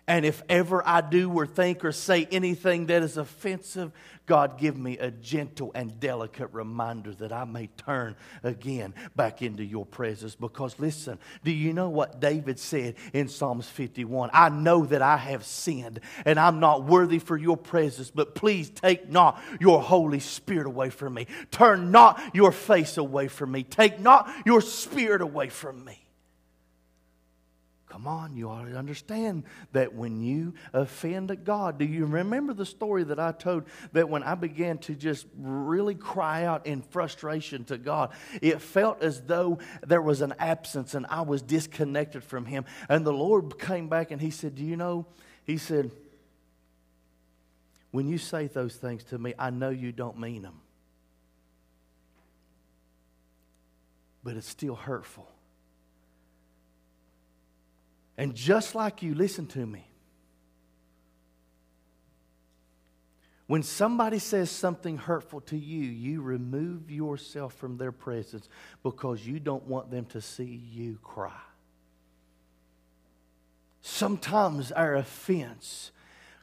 And if ever I do or think or say anything that is offensive, God, give me a gentle and delicate reminder that I may turn again back into your presence. Because listen, do you know what David said in Psalms 51? I know that I have sinned and I'm not worthy for your presence, but please take not your Holy Spirit away from me. Turn not your face away from me. Take not your spirit away from me. Come on, you ought to understand that when you offend God, do you remember the story that I told that when I began to just really cry out in frustration to God, it felt as though there was an absence and I was disconnected from Him. And the Lord came back and He said, Do you know? He said, When you say those things to me, I know you don't mean them, but it's still hurtful. And just like you, listen to me. When somebody says something hurtful to you, you remove yourself from their presence because you don't want them to see you cry. Sometimes our offense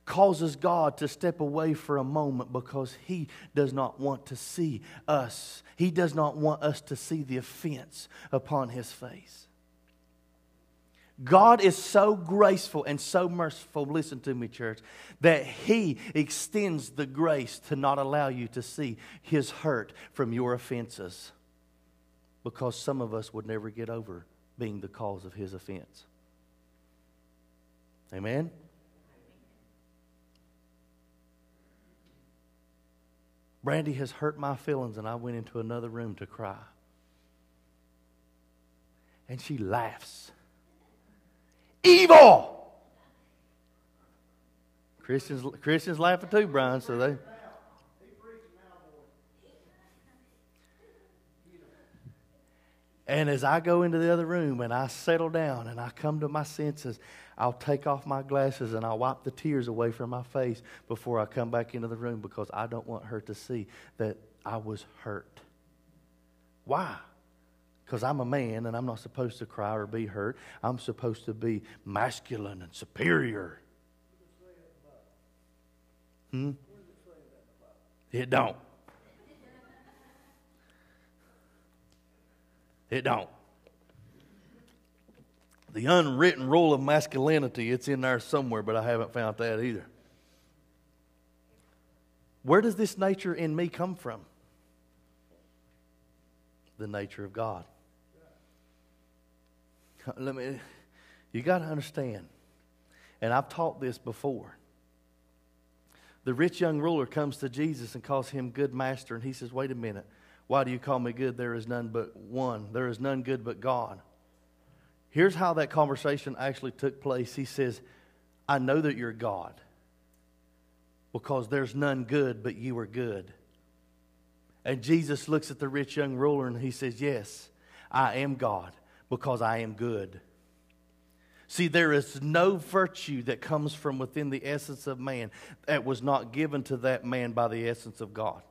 causes God to step away for a moment because He does not want to see us. He does not want us to see the offense upon His face. God is so graceful and so merciful, listen to me, church, that He extends the grace to not allow you to see His hurt from your offenses because some of us would never get over being the cause of His offense. Amen? Brandy has hurt my feelings, and I went into another room to cry. And she laughs evil. Christians, Christians laughing too, Brian, so they. And as I go into the other room and I settle down and I come to my senses, I'll take off my glasses and I'll wipe the tears away from my face before I come back into the room because I don't want her to see that I was hurt. Why? Because I'm a man and I'm not supposed to cry or be hurt. I'm supposed to be masculine and superior. Hmm? It don't. It don't. The unwritten rule of masculinity, it's in there somewhere, but I haven't found that either. Where does this nature in me come from? The nature of God. Let me, you got to understand, and I've taught this before. The rich young ruler comes to Jesus and calls him good master, and he says, Wait a minute. Why do you call me good? There is none but one. There is none good but God. Here's how that conversation actually took place. He says, I know that you're God because there's none good but you are good. And Jesus looks at the rich young ruler and he says, Yes, I am God because I am good. See, there is no virtue that comes from within the essence of man that was not given to that man by the essence of God.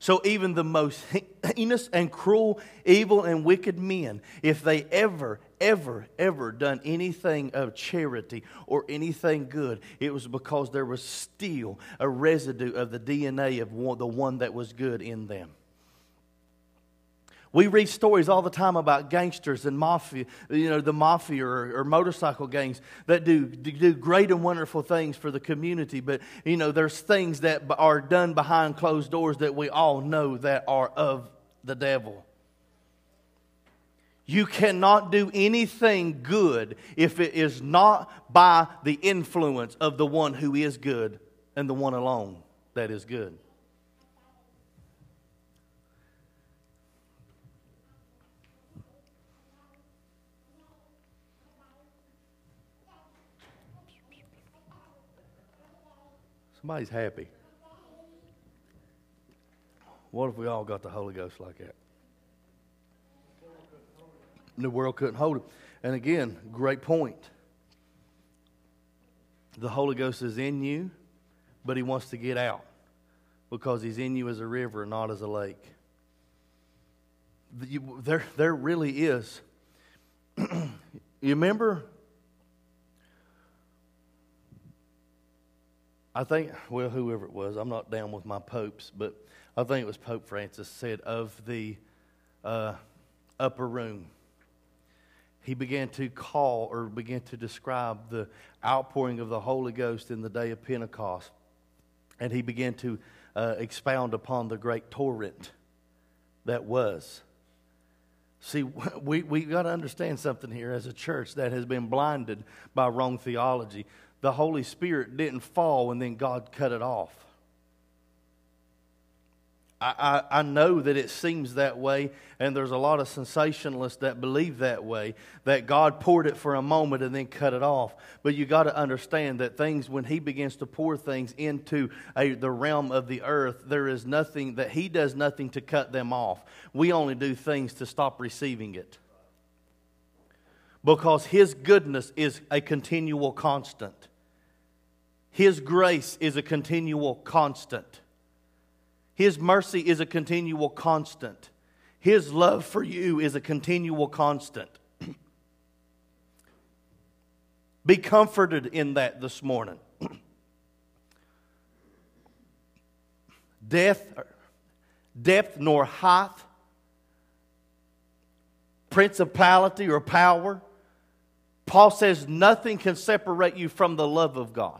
So, even the most heinous and cruel, evil, and wicked men, if they ever, ever, ever done anything of charity or anything good, it was because there was still a residue of the DNA of one, the one that was good in them. We read stories all the time about gangsters and mafia, you know, the mafia or, or, motorcycle gangs that do, do great and wonderful things for the community. But, you know, there's things that are done behind closed doors that we all know that are of the devil. You cannot do anything good if it is not by the influence of the one who is good and the one alone that is good. Somebody's happy. What if we all got the Holy Ghost like that? The world couldn't hold it. And again, great point. The Holy Ghost is in you, but He wants to get out because He's in you as a river, not as a lake. There, there really is. you remember I think, well, whoever it was, I'm not down with my popes, but I think it was Pope Francis said of the uh, upper room. He began to call or began to describe the outpouring of the Holy Ghost in the day of Pentecost. And he began to uh, expound upon the great torrent that was. See, we, we got to understand something here as a church that has been blinded by wrong theology. The Holy Spirit didn't fall and then God cut it off. I, I, I know that it seems that way, and there's a lot of sensationalists that believe that way, that God poured it for a moment and then cut it off. But you got to understand that things, when He begins to pour things into a, the realm of the earth, there is nothing, that He does nothing to cut them off. We only do things to stop receiving it. Because His goodness is a continual constant, His grace is a continual constant. His mercy is a continual constant. His love for you is a continual constant. Be comforted in that this morning. Death, depth nor height, principality or power. Paul says nothing can separate you from the love of God.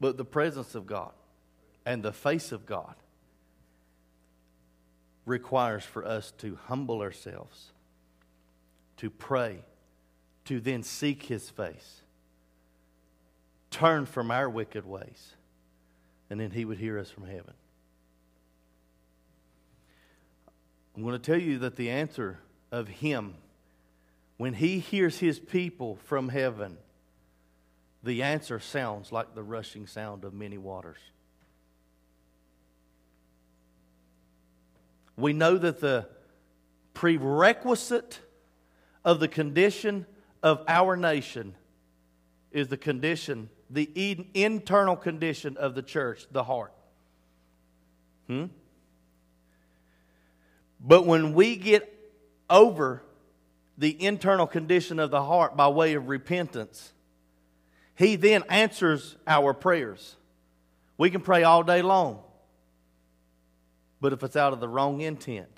But the presence of God and the face of God requires for us to humble ourselves, to pray, to then seek His face, turn from our wicked ways, and then He would hear us from heaven. I'm going to tell you that the answer of Him, when He hears His people from heaven, the answer sounds like the rushing sound of many waters. We know that the prerequisite of the condition of our nation is the condition, the internal condition of the church, the heart. Hmm? But when we get over the internal condition of the heart by way of repentance, he then answers our prayers. We can pray all day long, but if it's out of the wrong intent,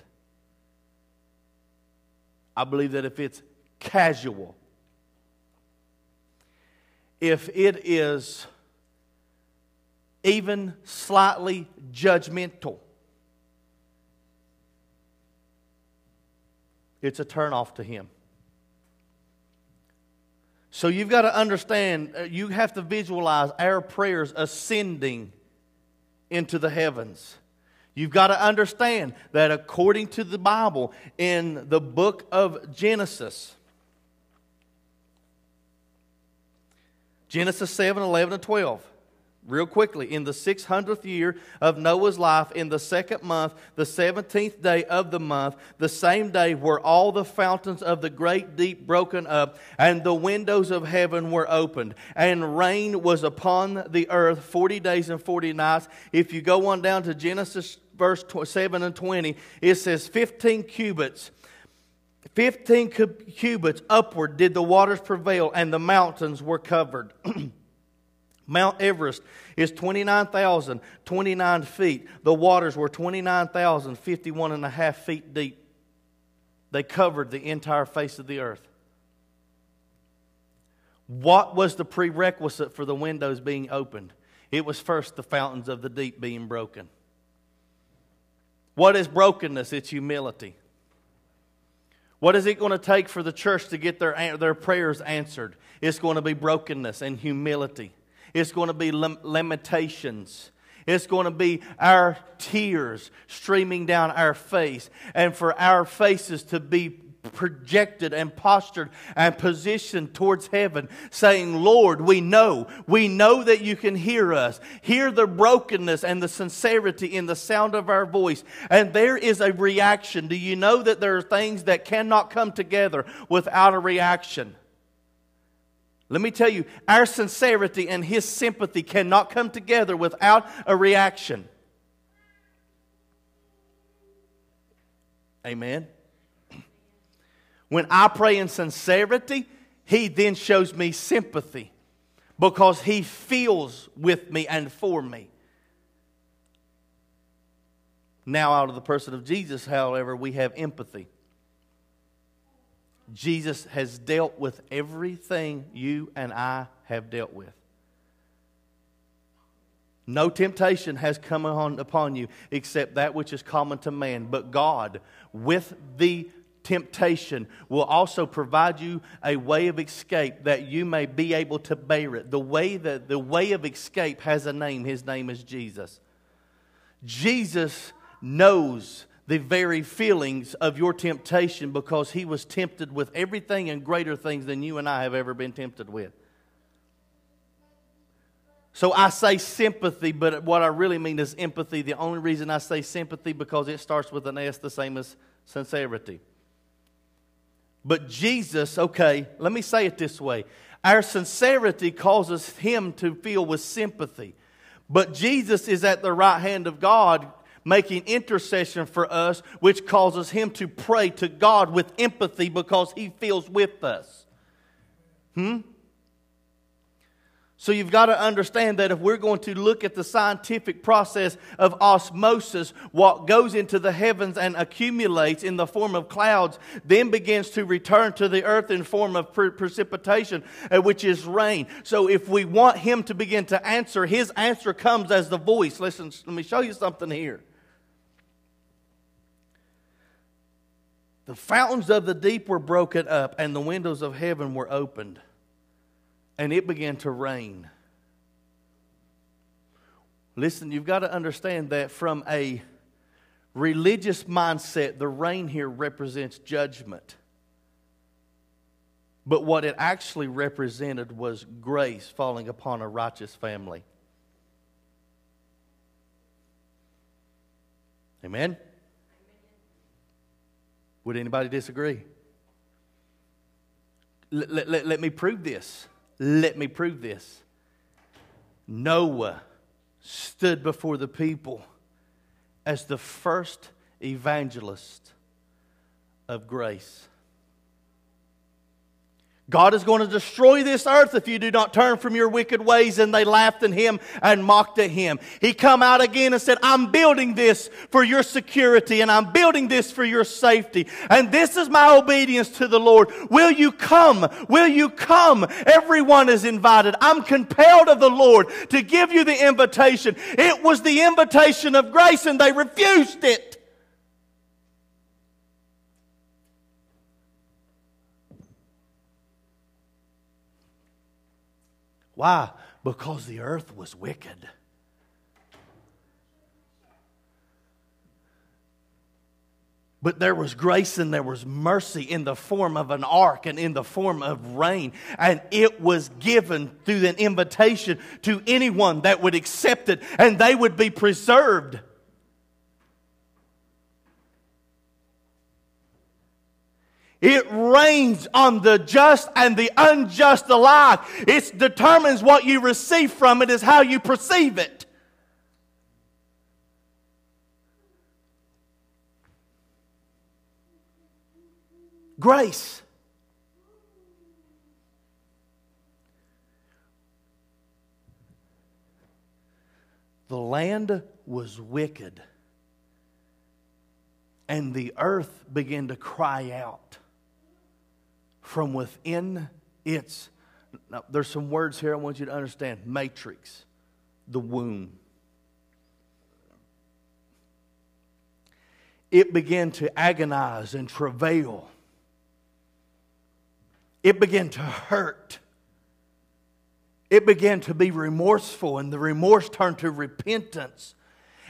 I believe that if it's casual, if it is even slightly judgmental, it's a turnoff to him. So you've got to understand, uh, you have to visualize our prayers ascending into the heavens. You've got to understand that according to the Bible, in the book of Genesis, Genesis 7 11 and 12 real quickly. In the 600th year of Noah's life, in the second month, the 17th day of the month, the same day were all the fountains of the great deep broken up, and the windows of heaven were opened, and rain was upon the earth 40 days and 40 nights. If you go on down to Genesis verse 7 and 20, it says 15 cubits. 15 cubits upward did the waters prevail, and the mountains were covered. Mount Everest is 29,029 feet. The waters were 29,051 and a half feet deep. They covered the entire face of the earth. What was the prerequisite for the windows being opened? It was first the fountains of the deep being broken. What is brokenness? It's humility. What is it going to take for the church to get their, their prayers answered? It's going to be brokenness and humility. It's going to be lim- limitations. It's going to be our tears streaming down our face, and for our faces to be projected and postured and positioned towards heaven, saying, Lord, we know, we know that you can hear us. Hear the brokenness and the sincerity in the sound of our voice. And there is a reaction. Do you know that there are things that cannot come together without a reaction? Let me tell you, our sincerity and his sympathy cannot come together without a reaction. Amen. When I pray in sincerity, he then shows me sympathy because he feels with me and for me. Now, out of the person of Jesus, however, we have empathy. Jesus has dealt with everything you and I have dealt with. No temptation has come on upon you except that which is common to man. But God, with the temptation, will also provide you a way of escape that you may be able to bear it. The way that the way of escape has a name. His name is Jesus. Jesus knows the very feelings of your temptation because he was tempted with everything and greater things than you and I have ever been tempted with. So I say sympathy, but what I really mean is empathy. The only reason I say sympathy because it starts with an S, the same as sincerity. But Jesus, okay, let me say it this way. Our sincerity causes him to feel with sympathy. But Jesus is at the right hand of God making intercession for us, which causes him to pray to God with empathy because he feels with us. Hmm? So you've got to understand that if we're going to look at the scientific process of osmosis, what goes into the heavens and accumulates in the form of clouds, then begins to return to the earth in form of pre- precipitation, uh, which is rain. So if we want him to begin to answer, his answer comes as the voice. Listen, let me show you something here. The fountains of the deep were broken up, and the windows of heaven were opened and it began to rain. Listen, you've got to understand that from a religious mindset, the rain here represents judgment. But what it actually represented was grace falling upon a righteous family. Amen? Would anybody disagree? Let, let, me prove this. Let me prove this. Noah stood before the people as the first evangelist of grace. God is going to destroy this earth if you do not turn from your wicked ways. And they laughed at him and mocked at him. He come out again and said, I'm building this for your security and I'm building this for your safety. And this is my obedience to the Lord. Will you come? Will you come? Everyone is invited. I'm compelled of the Lord to give you the invitation. It was the invitation of grace and they refused it. Why? Because the earth was wicked. But there was grace and there was mercy in the form of an ark and in the form of rain. And it was given through an invitation to anyone that would accept it, and they would be preserved. It rains on the just and the unjust alike. It determines what you receive from it is how you perceive it. Grace. The land was wicked, and the earth began to cry out from within its. Now, there's some words here I want you to understand matrix, the womb. It began to agonize and travail. It began to hurt. It began to be remorseful, and the remorse turned to repentance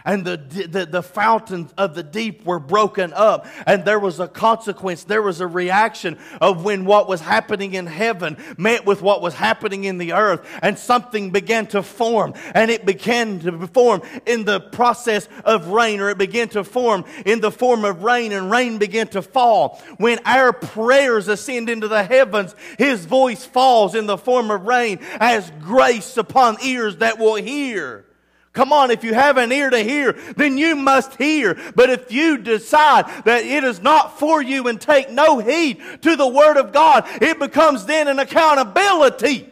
and the, the, the, fountains of the deep were broken up. And there was a consequence, there was a reaction of when what was happening in heaven met with what was happening in the earth. And something began to form, and it began to form in the process of rain, or it began to form in the form of rain, and rain began to fall. When our prayers ascend into the heavens, His voice falls in the form of rain as grace upon ears that will hear. Come on, if you have an ear to hear, then you must hear. But if you decide that it is not for you and take no heed to the Word of God, it becomes then an accountability.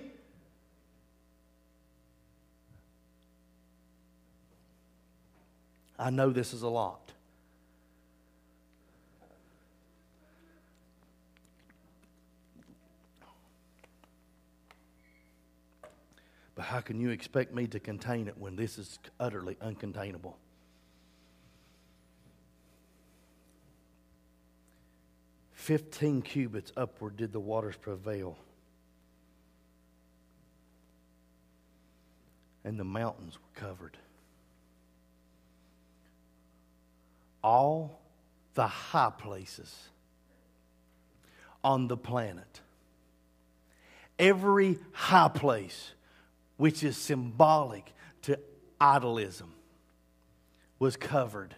I know this is a lot. But how can you expect me to contain it when this is utterly uncontainable? Fifteen cubits upward did the waters prevail. And the mountains were covered. All the high places on the planet. Every high place, which is symbolic to idolism, was covered.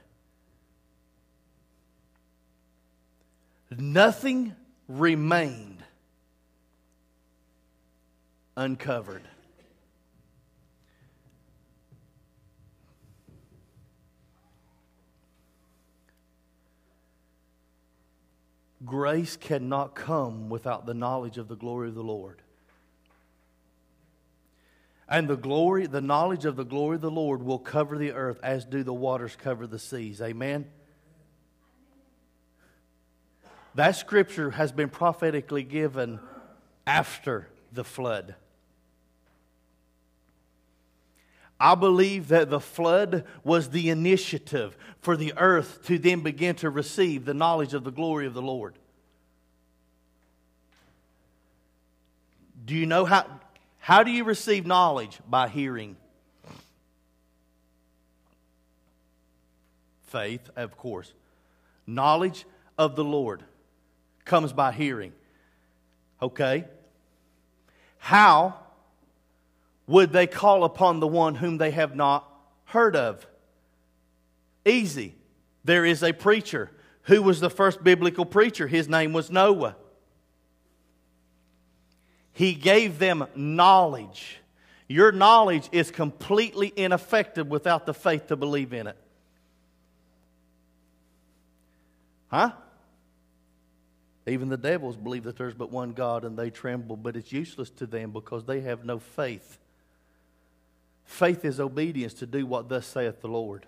Nothing remained uncovered. Grace cannot come without the knowledge of the glory of the Lord. And the glory, the knowledge of the glory of the Lord will cover the earth as do the waters cover the seas. Amen. That scripture has been prophetically given after the flood. I believe that the flood was the initiative for the earth to then begin to receive the knowledge of the glory of the Lord. Do you know how? How do you receive knowledge? By hearing. Faith, of course. Knowledge of the Lord comes by hearing. Okay? How would they call upon the one whom they have not heard of? Easy. There is a preacher. Who was the first biblical preacher? His name was Noah. He gave them knowledge. Your knowledge is completely ineffective without the faith to believe in it. Huh? Even the devils believe that there's but one God and they tremble, but it's useless to them because they have no faith. Faith is obedience to do what thus saith the Lord.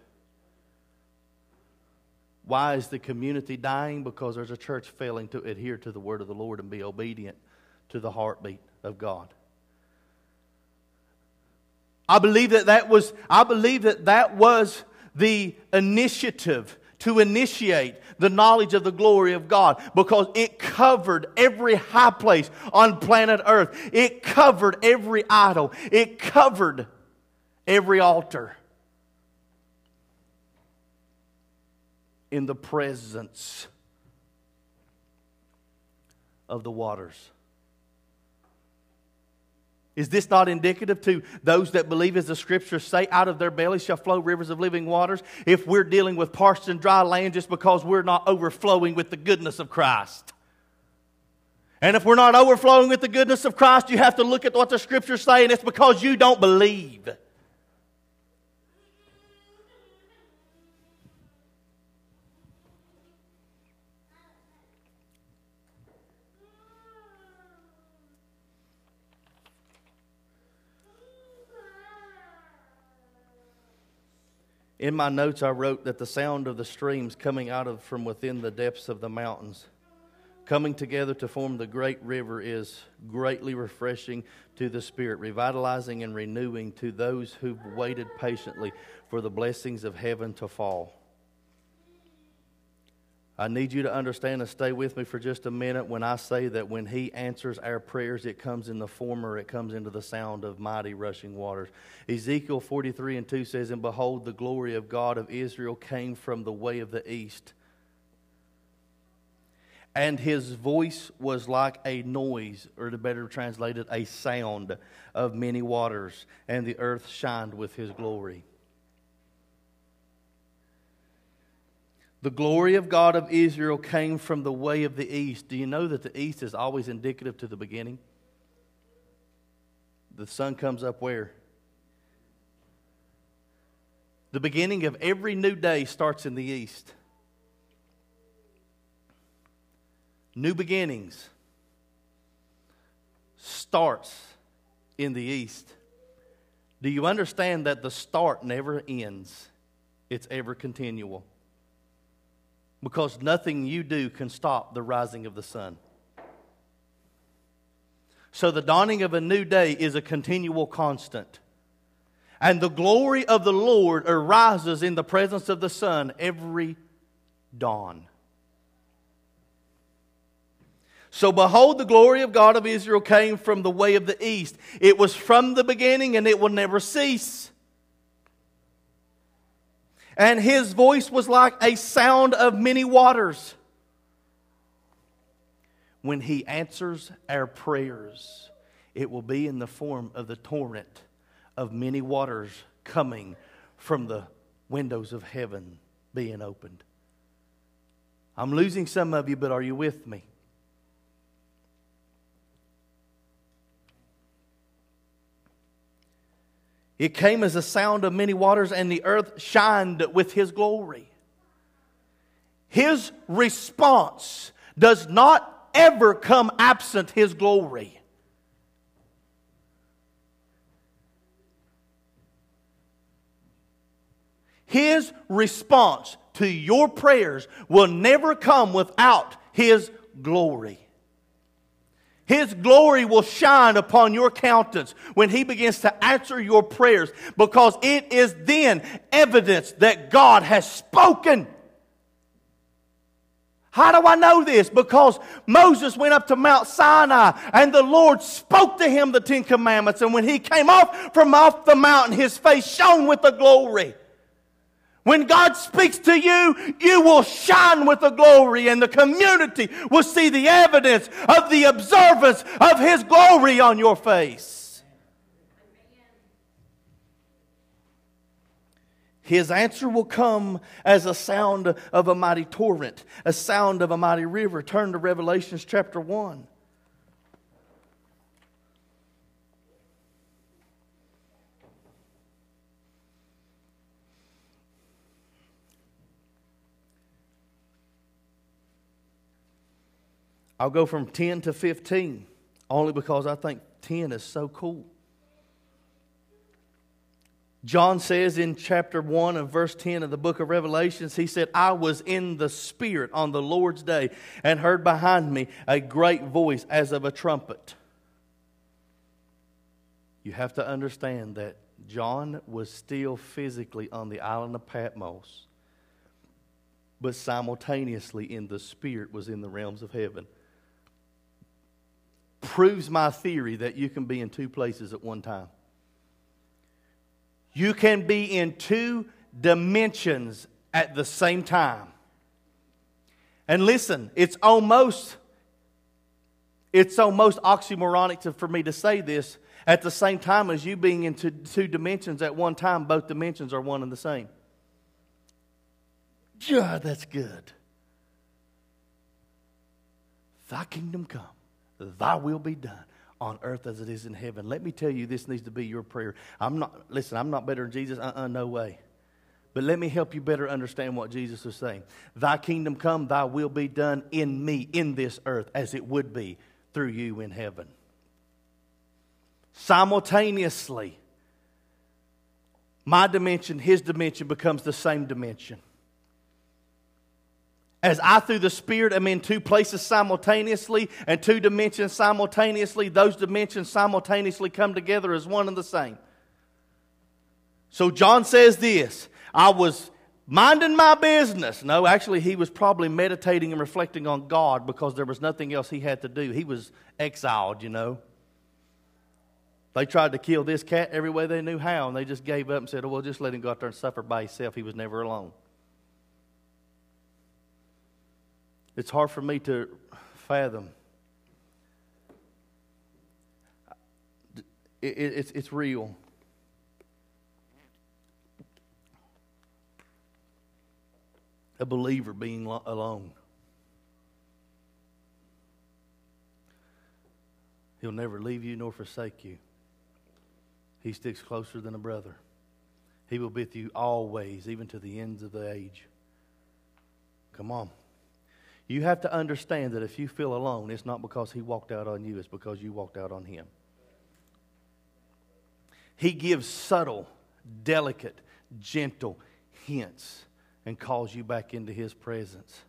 Why is the community dying? Because there's a church failing to adhere to the word of the Lord and be obedient to the heartbeat of God. I believe that that was, I believe that that was the initiative to initiate the knowledge of the glory of God because it covered every high place on planet Earth. It covered every idol. It covered every altar in the presence of the waters. Is this not indicative to those that believe, as the scriptures say, out of their bellies shall flow rivers of living waters? If we're dealing with parched and dry land just because we're not overflowing with the goodness of Christ. And if we're not overflowing with the goodness of Christ, you have to look at what the scriptures say, and it's because you don't believe. In my notes, I wrote that the sound of the streams coming out of from within the depths of the mountains, coming together to form the great river, is greatly refreshing to the spirit, revitalizing and renewing to those who've waited patiently for the blessings of heaven to fall. I need you to understand and stay with me for just a minute when I say that when He answers our prayers, it comes in the former, it comes into the sound of mighty rushing waters. Ezekiel 43 and 2 says, And behold, the glory of God of Israel came from the way of the east. And his voice was like a noise, or to better translated, a sound of many waters, and the earth shined with his glory. The glory of God of Israel came from the way of the east. Do you know that the east is always indicative to the beginning? The sun comes up where? The beginning of every new day starts in the east. New beginnings starts in the east. Do you understand that the start never ends? It's ever continual because nothing you do can stop the rising of the sun. So the dawning of a new day is a continual constant. And the glory of the Lord arises in the presence of the sun every dawn. So behold, the glory of God of Israel came from the way of the east. It was from the beginning and it will never cease. And his voice was like a sound of many waters when He answers our prayers, it will be in the form of the torrent of many waters coming from the windows of heaven being opened. I'm losing some of you, but are you with me? It came as a sound of many waters, and the earth shined with his glory. His response does not ever come absent his glory. His response to your prayers will never come without his glory. His glory will shine upon your countenance when He begins to answer your prayers because it is then evidence that God has spoken. How do I know this? Because Moses went up to Mount Sinai and the Lord spoke to him the Ten Commandments. And when he came off from off the mountain, his face shone with the glory. When God speaks to you, you will shine with the glory, and the community will see the evidence of the observance of His glory on your face. His answer will come as a sound of a mighty torrent, a sound of a mighty river. Turn to Revelations chapter 1. I'll go from 10 to 15 only because I think 10 is so cool. John says in chapter 1 and verse 10 of the book of Revelations, he said, I was in the Spirit on the Lord's day and heard behind me a great voice as of a trumpet. You have to understand that John was still physically on the island of Patmos, but simultaneously in the Spirit was in the realms of heaven. Proves my theory that you can be in two places at one time. You can be in two dimensions at the same time. And listen, it's almost it's almost oxymoronic to, for me to say this at the same time as you being in two, two dimensions at one time, both dimensions are one and the same. Yeah, that's good. Thy kingdom come, thy will be done on earth as it is in heaven. Let me tell you, this needs to be your prayer. I'm not, listen, I'm not better than Jesus. Uh uh no way. But let me help you better understand what Jesus is saying. Thy kingdom come, thy will be done in me, in this earth, as it would be through you in heaven. Simultaneously, my dimension, his dimension becomes the same dimension. As I, through the Spirit, am in two places simultaneously and two dimensions simultaneously, those dimensions simultaneously come together as one and the same. So John says this I was minding my business. No, actually, he was probably meditating and reflecting on God because there was nothing else he had to do. He was exiled, you know. They tried to kill this cat every way they knew how, and they just gave up and said, Oh, well, just let him go out there and suffer by himself. He was never alone. It's hard for me to fathom. It, it, it's, it's real. A believer being lo- alone. He'll never leave you nor forsake you. He sticks closer than a brother. He will be with you always, even to the ends of the age. Come on. You have to understand that if you feel alone, it's not because he walked out on you, it's because you walked out on him. He gives subtle, delicate, gentle hints and calls you back into his presence.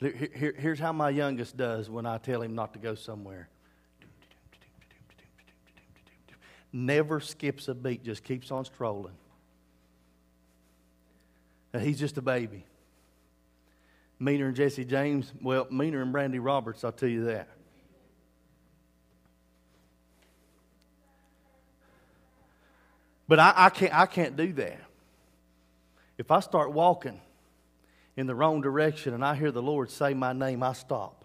Here's how my youngest does when I tell him not to go somewhere. never skips a beat, just keeps on strolling. He's just a baby. Meaner and Jesse James, well, meaner and Brandy Roberts, I'll tell you that. But I, I, can't, I can't do that. If I start walking in the wrong direction and I hear the Lord say my name, I stop.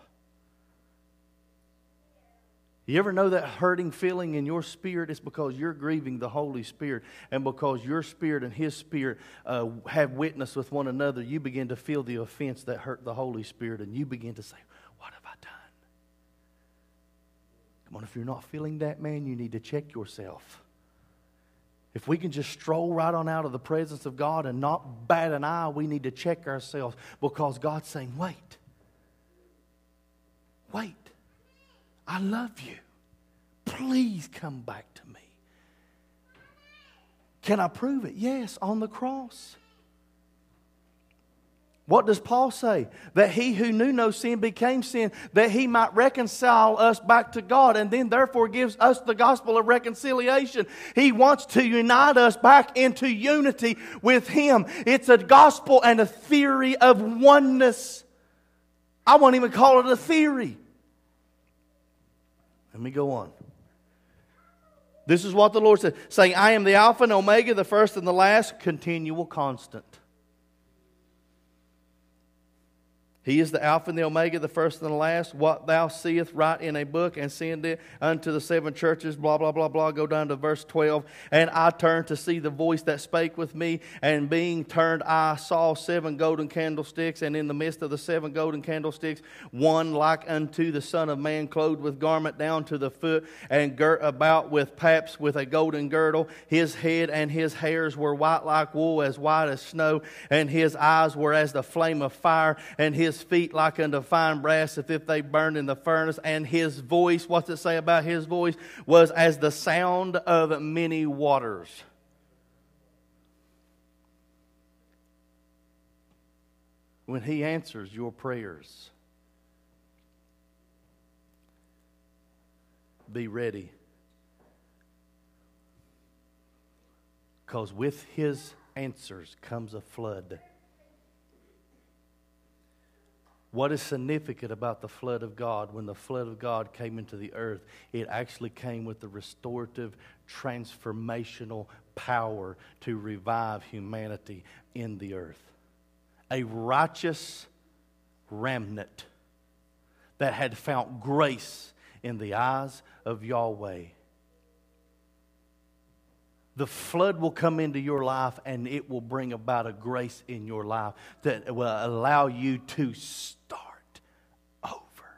You ever know that hurting feeling in your spirit? It's because you're grieving the Holy Spirit. And because your spirit and His spirit uh, have witness with one another, you begin to feel the offense that hurt the Holy Spirit. And you begin to say, What have I done? Come on, if you're not feeling that, man, you need to check yourself. If we can just stroll right on out of the presence of God and not bat an eye, we need to check ourselves because God's saying, Wait. Wait. I love you. Please come back to me. Can I prove it? Yes, on the cross. What does Paul say? That he who knew no sin became sin, that he might reconcile us back to God, and then therefore gives us the gospel of reconciliation. He wants to unite us back into unity with him. It's a gospel and a theory of oneness. I won't even call it a theory. Let me go on. This is what the Lord said, saying, I am the Alpha and Omega, the first and the last, continual constant. He is the Alpha and the Omega, the first and the last. What thou seest, write in a book and send it unto the seven churches. Blah, blah, blah, blah. Go down to verse 12. And I turned to see the voice that spake with me. And being turned, I saw seven golden candlesticks. And in the midst of the seven golden candlesticks, one like unto the Son of Man, clothed with garment down to the foot, and girt about with paps with a golden girdle. His head and his hairs were white like wool, as white as snow. And his eyes were as the flame of fire. And his his feet like unto fine brass, as if they burned in the furnace, and his voice, what's it say about his voice? Was as the sound of many waters. When he answers your prayers, be ready. Because with his answers comes a flood. What is significant about the flood of God? When the flood of God came into the earth, it actually came with the restorative, transformational power to revive humanity in the earth. A righteous remnant that had found grace in the eyes of Yahweh. The flood will come into your life and it will bring about a grace in your life that will allow you to start over.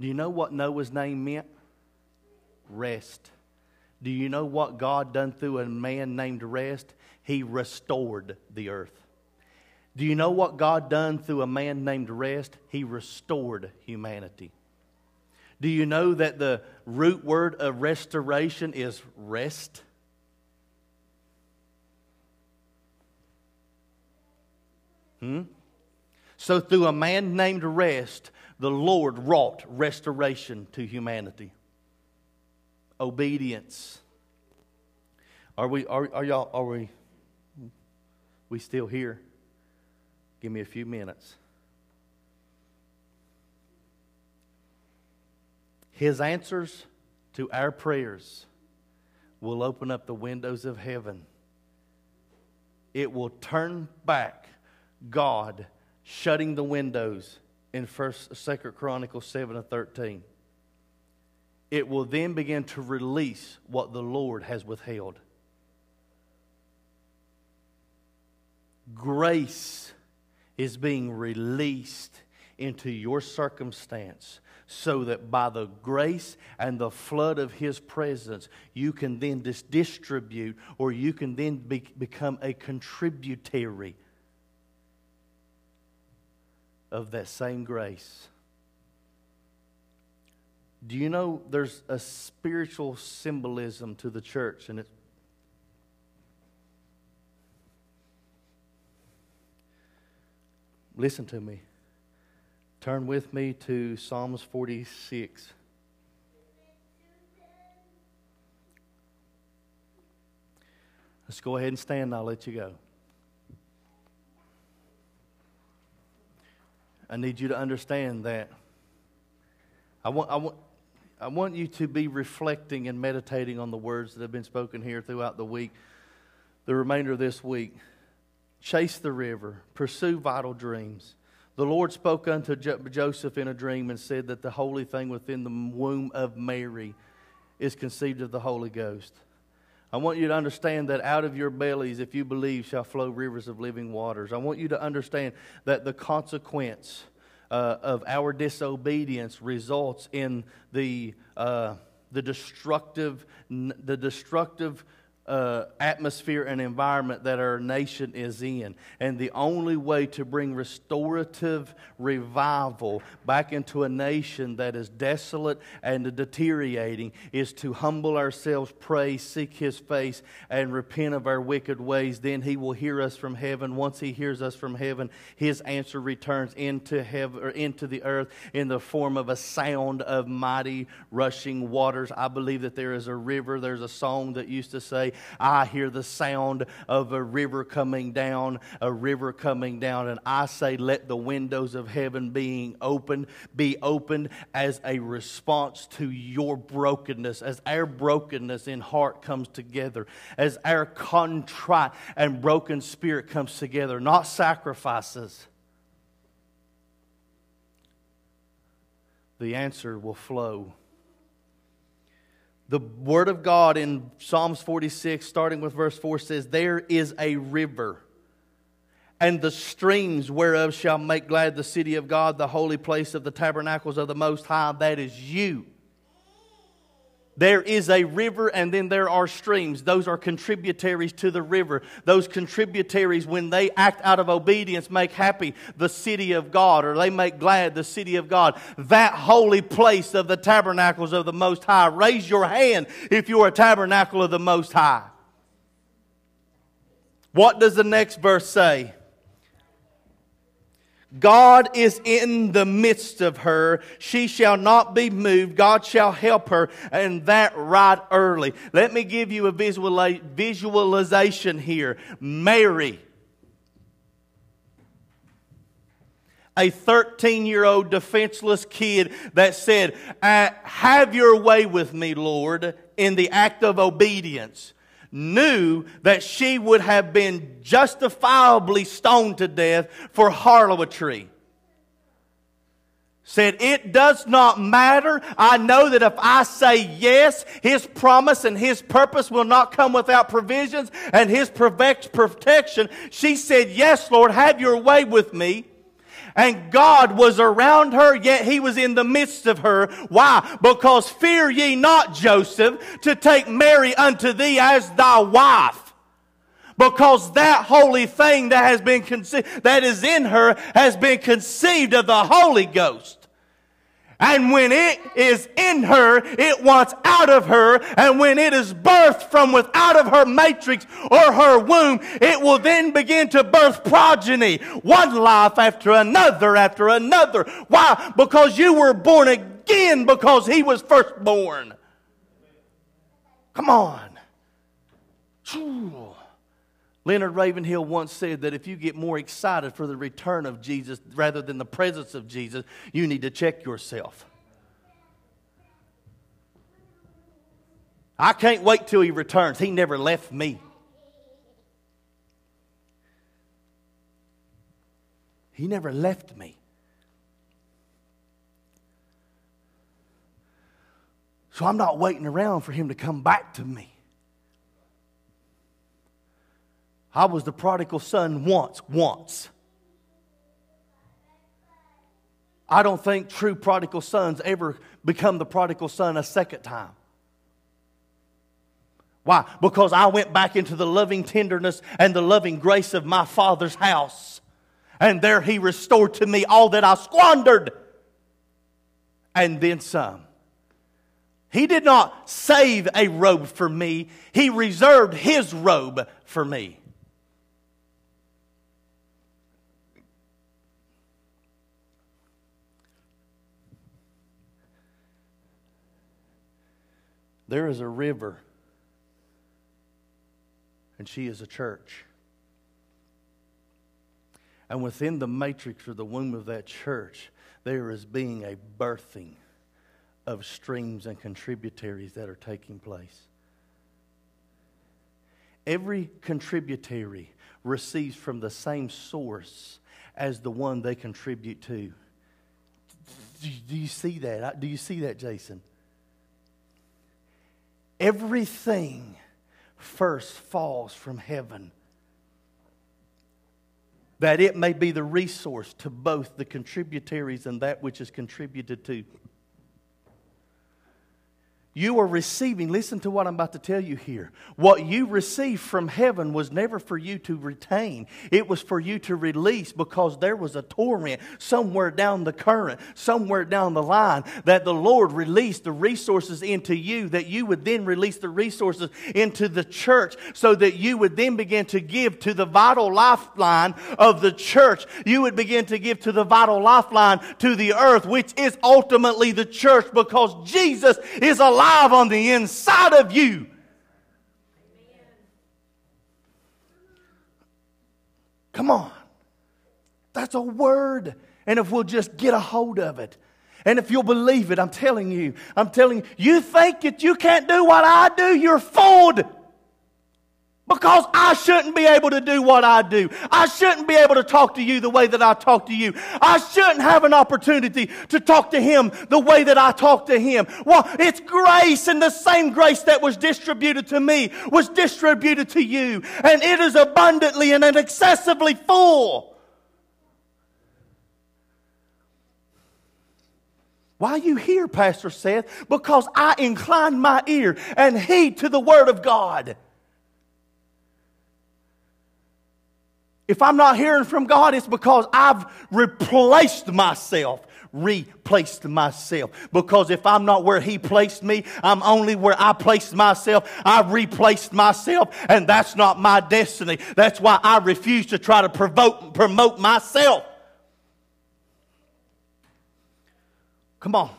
Do you know what Noah's name meant? Rest. Do you know what God done through a man named Rest? He restored the earth. Do you know what God done through a man named Rest? He restored humanity. Do you know that the root word of restoration is rest? Hmm? So, through a man named Rest, the Lord wrought restoration to humanity. Obedience. Are we, are, are y'all, are we, we still here? Give me a few minutes. His answers to our prayers will open up the windows of heaven. It will turn back God shutting the windows in First, Second Chronicles seven and thirteen. It will then begin to release what the Lord has withheld. Grace is being released into your circumstance so that by the grace and the flood of His presence, you can then dis- distribute or you can then be- become a contributory of that same grace. Do you know there's a spiritual symbolism to the church and it Listen to me. Turn with me to Psalms 46. Let's go ahead and stand. I'll let you go. I need you to understand that. I want, I, want, I want you to be reflecting and meditating on the words that have been spoken here throughout the week, the remainder of this week. Chase the river, pursue vital dreams. The Lord spoke unto jo- Joseph in a dream and said that the holy thing within the womb of Mary is conceived of the Holy Ghost. I want you to understand that out of your bellies, if you believe, shall flow rivers of living waters. I want you to understand that the consequence uh, of our disobedience results in the, uh, the destructive, the destructive uh, atmosphere and environment that our nation is in. And the only way to bring restorative revival back into a nation that is desolate and deteriorating is to humble ourselves, pray, seek His face, and repent of our wicked ways. Then He will hear us from heaven. Once He hears us from heaven, His answer returns into heaven or into the earth in the form of a sound of mighty rushing waters. I believe that there is a river. There's a song that used to say, I hear the sound of a river coming down, a river coming down. And I say, let the windows of heaven being opened be opened as a response to your brokenness, as our brokenness in heart comes together, as our contrite and broken spirit comes together, not sacrifices. The answer will flow the Word of God in Psalms 46, starting with verse 4, says, There is a river, and the streams whereof shall make glad the city of God, the holy place of the tabernacles of the Most High. That is you. There is a river and then there are streams. Those are contributaries to the river. Those contributaries, when they act out of obedience, make happy the city of God or they make glad the city of God. That holy place of the tabernacles of the Most High. Raise your hand if you're a tabernacle of the Most High. What does the next verse say? God is in the midst of her. She shall not be moved. God shall help her, and that right early. Let me give you a visualization here. Mary, a 13 year old defenseless kid that said, uh, Have your way with me, Lord, in the act of obedience knew that she would have been justifiably stoned to death for harlotry. Said, It does not matter. I know that if I say yes, His promise and His purpose will not come without provisions and His protection. She said, Yes, Lord, have your way with me. And God was around her, yet he was in the midst of her. Why? Because fear ye not, Joseph, to take Mary unto thee as thy wife. Because that holy thing that has been conceived, that is in her, has been conceived of the Holy Ghost. And when it is in her, it wants out of her. And when it is birthed from without of her matrix or her womb, it will then begin to birth progeny. One life after another after another. Why? Because you were born again because he was first born. Come on. Leonard Ravenhill once said that if you get more excited for the return of Jesus rather than the presence of Jesus, you need to check yourself. I can't wait till he returns. He never left me. He never left me. So I'm not waiting around for him to come back to me. I was the prodigal son once, once. I don't think true prodigal sons ever become the prodigal son a second time. Why? Because I went back into the loving tenderness and the loving grace of my father's house. And there he restored to me all that I squandered. And then some. He did not save a robe for me, he reserved his robe for me. There is a river. and she is a church. And within the matrix or the womb of that church, there is being a birthing of streams and contributaries that are taking place. Every contributory receives from the same source as the one they contribute to. Do you see that? Do you see that, Jason? Everything first falls from heaven that it may be the resource to both the contributaries and that which is contributed to. You are receiving, listen to what I'm about to tell you here. What you received from heaven was never for you to retain, it was for you to release because there was a torrent somewhere down the current, somewhere down the line, that the Lord released the resources into you, that you would then release the resources into the church, so that you would then begin to give to the vital lifeline of the church. You would begin to give to the vital lifeline to the earth, which is ultimately the church because Jesus is alive alive on the inside of you. Come on. That's a word. And if we'll just get a hold of it, and if you'll believe it, I'm telling you, I'm telling you, you think that you can't do what I do, you're fooled. Because I shouldn't be able to do what I do. I shouldn't be able to talk to you the way that I talk to you. I shouldn't have an opportunity to talk to him the way that I talk to him. Well, it's grace and the same grace that was distributed to me was distributed to you. And it is abundantly and excessively full. Why are you here, Pastor Seth? Because I incline my ear and heed to the Word of God. If I'm not hearing from God, it's because I've replaced myself. Replaced myself. Because if I'm not where He placed me, I'm only where I placed myself. I've replaced myself, and that's not my destiny. That's why I refuse to try to provoke, promote myself. Come on.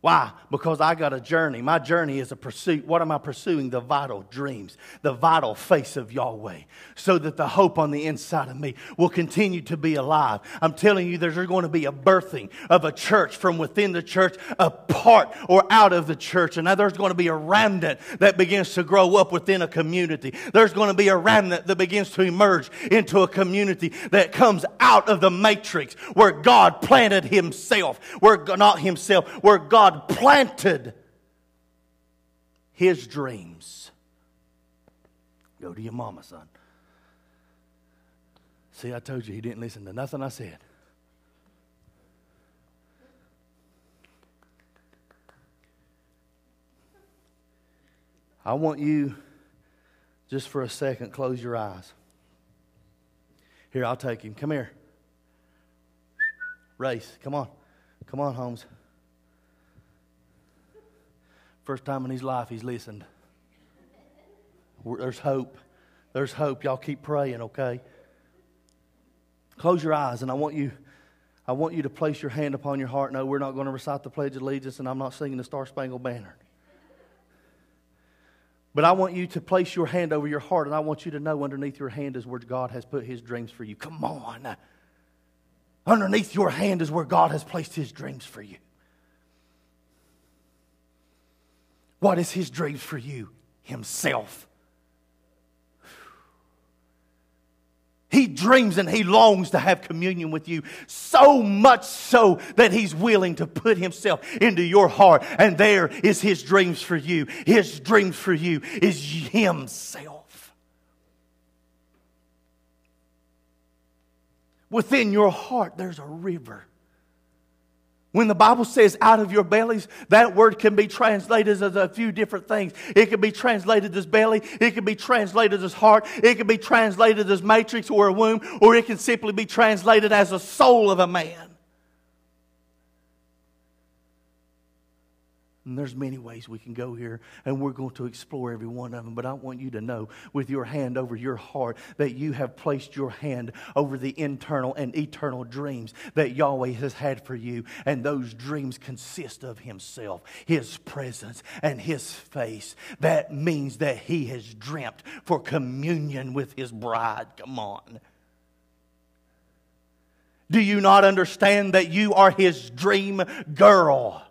Why? Because I got a journey. My journey is a pursuit. What am I pursuing? The vital dreams, the vital face of Yahweh, so that the hope on the inside of me will continue to be alive. I'm telling you, there's going to be a birthing of a church from within the church, apart or out of the church. And now there's going to be a remnant that begins to grow up within a community. There's going to be a remnant that begins to emerge into a community that comes out of the matrix where God planted Himself, where not Himself, where God God planted his dreams. Go to your mama, son. See, I told you he didn't listen to nothing I said. I want you, just for a second, close your eyes. Here, I'll take him. Come here. Race, come on. Come on, Holmes. First time in his life he's listened. There's hope. There's hope. Y'all keep praying, okay? Close your eyes, and I want you. I want you to place your hand upon your heart. No, we're not going to recite the Pledge of Allegiance, and I'm not singing the Star Spangled Banner. But I want you to place your hand over your heart, and I want you to know underneath your hand is where God has put His dreams for you. Come on. Underneath your hand is where God has placed His dreams for you. What is his dreams for you? Himself. He dreams and he longs to have communion with you so much so that he's willing to put himself into your heart. And there is his dreams for you. His dreams for you is himself. Within your heart, there's a river when the Bible says out of your bellies, that word can be translated as a few different things. It can be translated as belly, it can be translated as heart, it can be translated as matrix or a womb, or it can simply be translated as a soul of a man. And there's many ways we can go here, and we're going to explore every one of them. But I want you to know, with your hand over your heart, that you have placed your hand over the internal and eternal dreams that Yahweh has had for you. And those dreams consist of Himself, His presence, and His face. That means that He has dreamt for communion with His bride. Come on. Do you not understand that you are His dream girl?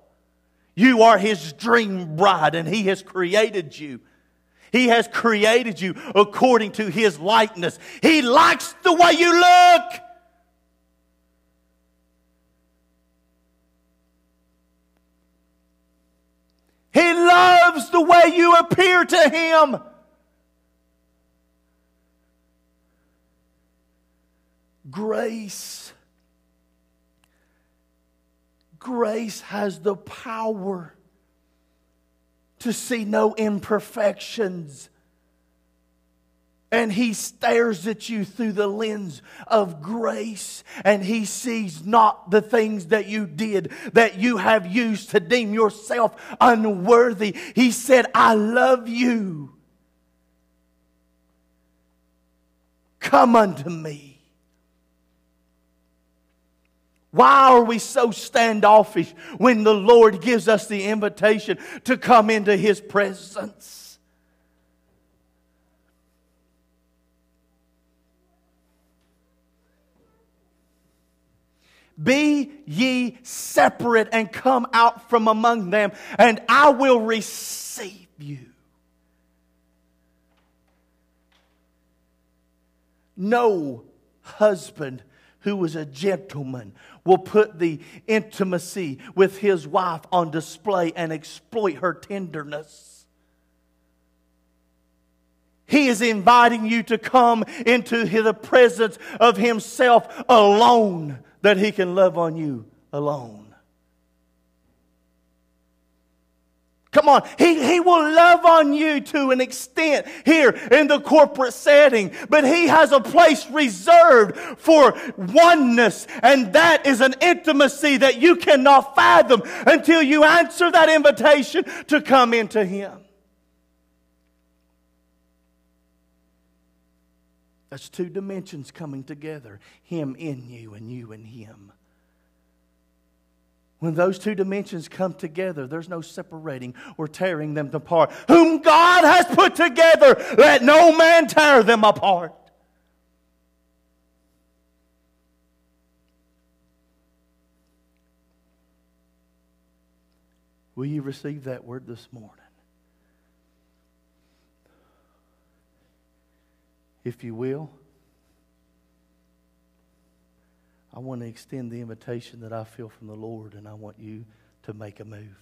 You are His dream bride, and He has created you. He has created you according to His likeness. He likes the way you look. He loves the way you appear to Him. Grace Grace has the power to see no imperfections. And he stares at you through the lens of grace, and he sees not the things that you did that you have used to deem yourself unworthy. He said, I love you. Come unto me. Why are we so standoffish when the Lord gives us the invitation to come into His presence? Be ye separate and come out from among them, and I will receive you. No husband who was a gentleman will put the intimacy with his wife on display and exploit her tenderness. He is inviting you to come into the presence of Himself alone, that He can love on you alone. Come on. He, he will love on you to an extent here in the corporate setting, but He has a place reserved for oneness, and that is an intimacy that you cannot fathom until you answer that invitation to come into Him. That's two dimensions coming together Him in you and you in Him. When those two dimensions come together, there's no separating or tearing them apart. Whom God has put together, let no man tear them apart. Will you receive that word this morning? If you will, I want to extend the invitation that I feel from the Lord, and I want you to make a move.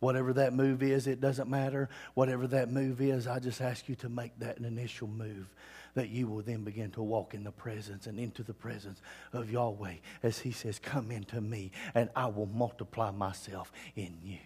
Whatever that move is, it doesn't matter. Whatever that move is, I just ask you to make that an initial move that you will then begin to walk in the presence and into the presence of Yahweh as He says, Come into me, and I will multiply myself in you.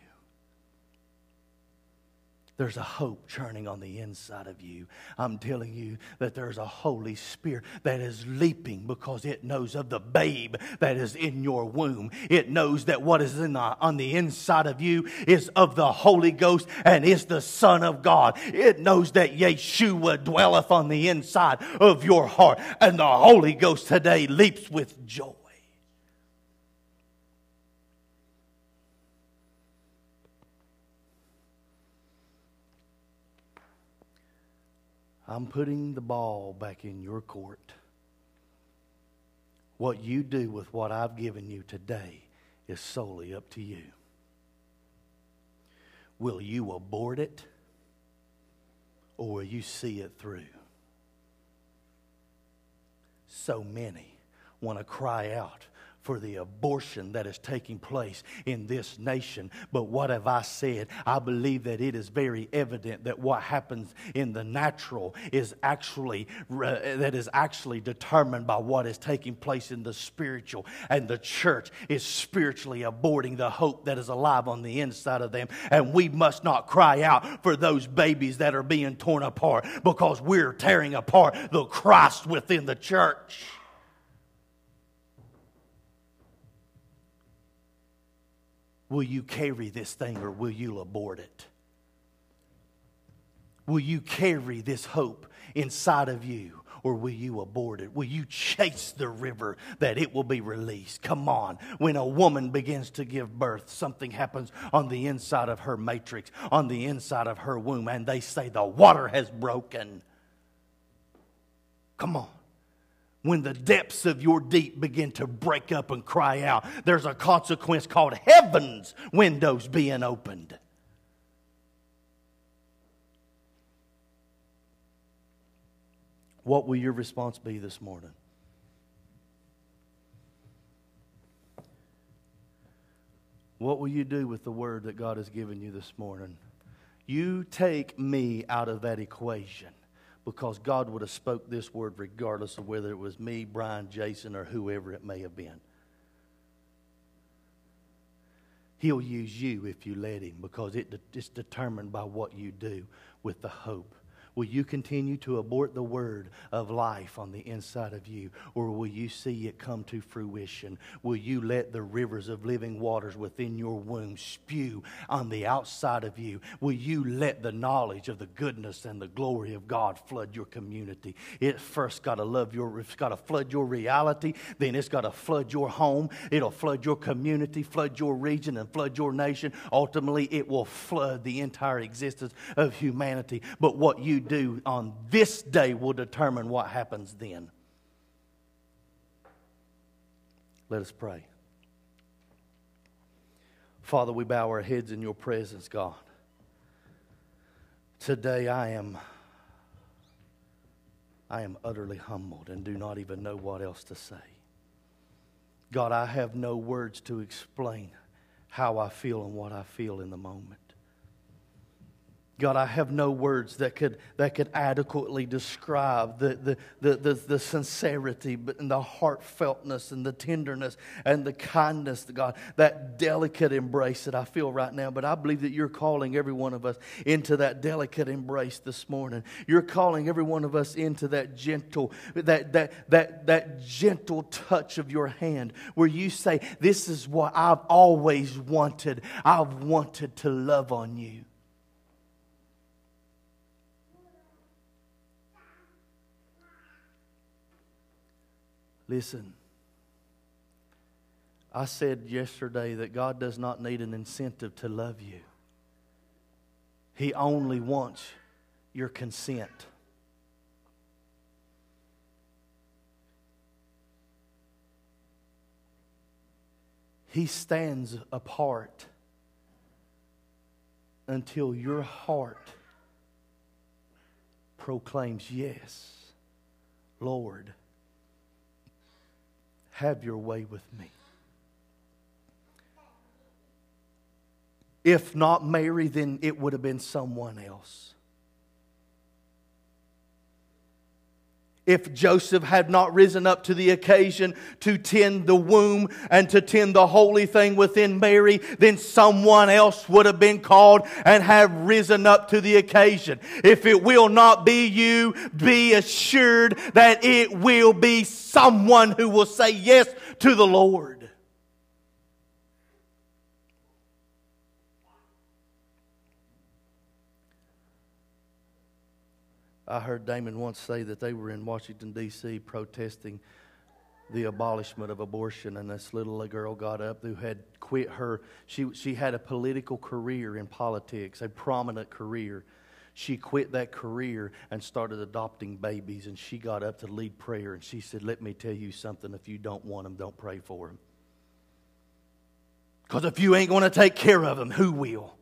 There's a hope churning on the inside of you. I'm telling you that there's a Holy Spirit that is leaping because it knows of the babe that is in your womb. It knows that what is the, on the inside of you is of the Holy Ghost and is the Son of God. It knows that Yeshua dwelleth on the inside of your heart. And the Holy Ghost today leaps with joy. I'm putting the ball back in your court. What you do with what I've given you today is solely up to you. Will you abort it or will you see it through? So many want to cry out for the abortion that is taking place in this nation. But what have I said? I believe that it is very evident that what happens in the natural is actually uh, that is actually determined by what is taking place in the spiritual, and the church is spiritually aborting the hope that is alive on the inside of them. And we must not cry out for those babies that are being torn apart because we're tearing apart the Christ within the church. Will you carry this thing or will you abort it? Will you carry this hope inside of you or will you abort it? Will you chase the river that it will be released? Come on. When a woman begins to give birth, something happens on the inside of her matrix, on the inside of her womb, and they say the water has broken. Come on. When the depths of your deep begin to break up and cry out, there's a consequence called heaven's windows being opened. What will your response be this morning? What will you do with the word that God has given you this morning? You take me out of that equation because God would have spoke this word regardless of whether it was me, Brian, Jason, or whoever it may have been. He'll use you if you let him because it, it's determined by what you do with the hope Will you continue to abort the word of life on the inside of you? Or will you see it come to fruition? Will you let the rivers of living waters within your womb spew on the outside of you? Will you let the knowledge of the goodness and the glory of God flood your community? It first got to love your, it's got to flood your reality, then it's got to flood your home, it'll flood your community, flood your region, and flood your nation. Ultimately, it will flood the entire existence of humanity. But what you do on this day will determine what happens then. Let us pray. Father, we bow our heads in your presence, God. Today I am I am utterly humbled and do not even know what else to say. God, I have no words to explain how I feel and what I feel in the moment. God, I have no words that could, that could adequately describe the, the, the, the, the sincerity and the heartfeltness and the tenderness and the kindness, God, that delicate embrace that I feel right now. But I believe that you're calling every one of us into that delicate embrace this morning. You're calling every one of us into that gentle, that, that, that, that gentle touch of your hand where you say, This is what I've always wanted. I've wanted to love on you. Listen, I said yesterday that God does not need an incentive to love you, He only wants your consent. He stands apart until your heart proclaims, Yes, Lord have your way with me. If not Mary, then it would have been someone else. If Joseph had not risen up to the occasion to tend the womb and to tend the holy thing within Mary, then someone else would have been called and have risen up to the occasion. If it will not be you, be assured that it will be someone who will say yes to the Lord. I heard Damon once say that they were in Washington, D.C., protesting the abolishment of abortion, and this little girl got up who had quit her. She, she had a political career in politics, a prominent career. She quit that career and started adopting babies, and she got up to lead prayer, and she said, Let me tell you something. If you don't want them, don't pray for them. Because if you ain't going to take care of them, who will?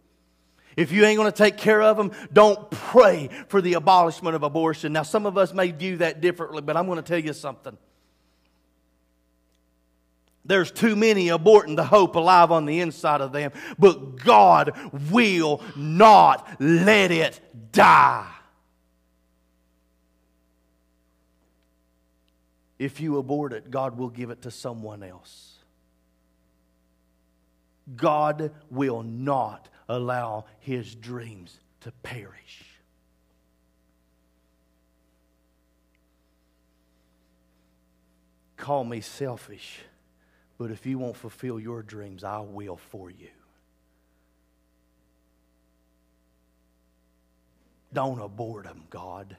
If you ain't going to take care of them, don't pray for the abolishment of abortion. Now, some of us may view that differently, but I'm going to tell you something. There's too many aborting the hope alive on the inside of them, but God will not let it die. If you abort it, God will give it to someone else. God will not allow his dreams to perish. Call me selfish, but if you won't fulfill your dreams, I will for you. Don't abort them, God.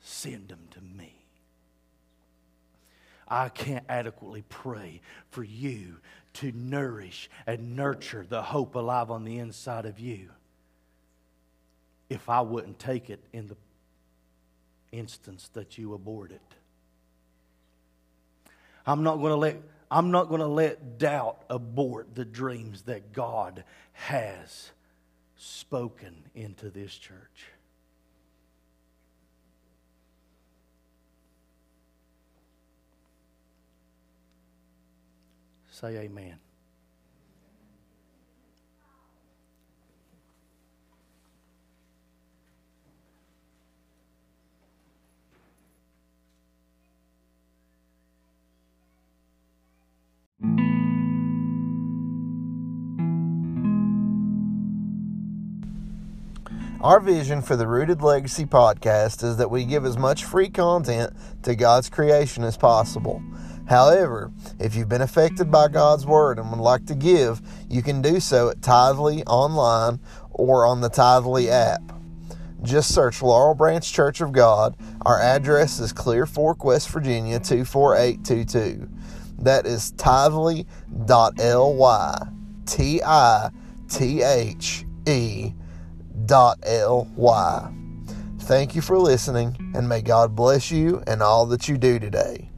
Send them to me. I can't adequately pray for you to nourish and nurture the hope alive on the inside of you if I wouldn't take it in the instance that you abort it. I'm not going to let I'm not going to let doubt abort the dreams that God has spoken into this church. Say amen. Our vision for the Rooted Legacy podcast is that we give as much free content to God's creation as possible. However, if you've been affected by God's Word and would like to give, you can do so at Tithely online or on the Tithely app. Just search Laurel Branch Church of God. Our address is Clear Fork, West Virginia 24822. That is tithely.ly. T I T H E L-Y. Thank you for listening, and may God bless you and all that you do today.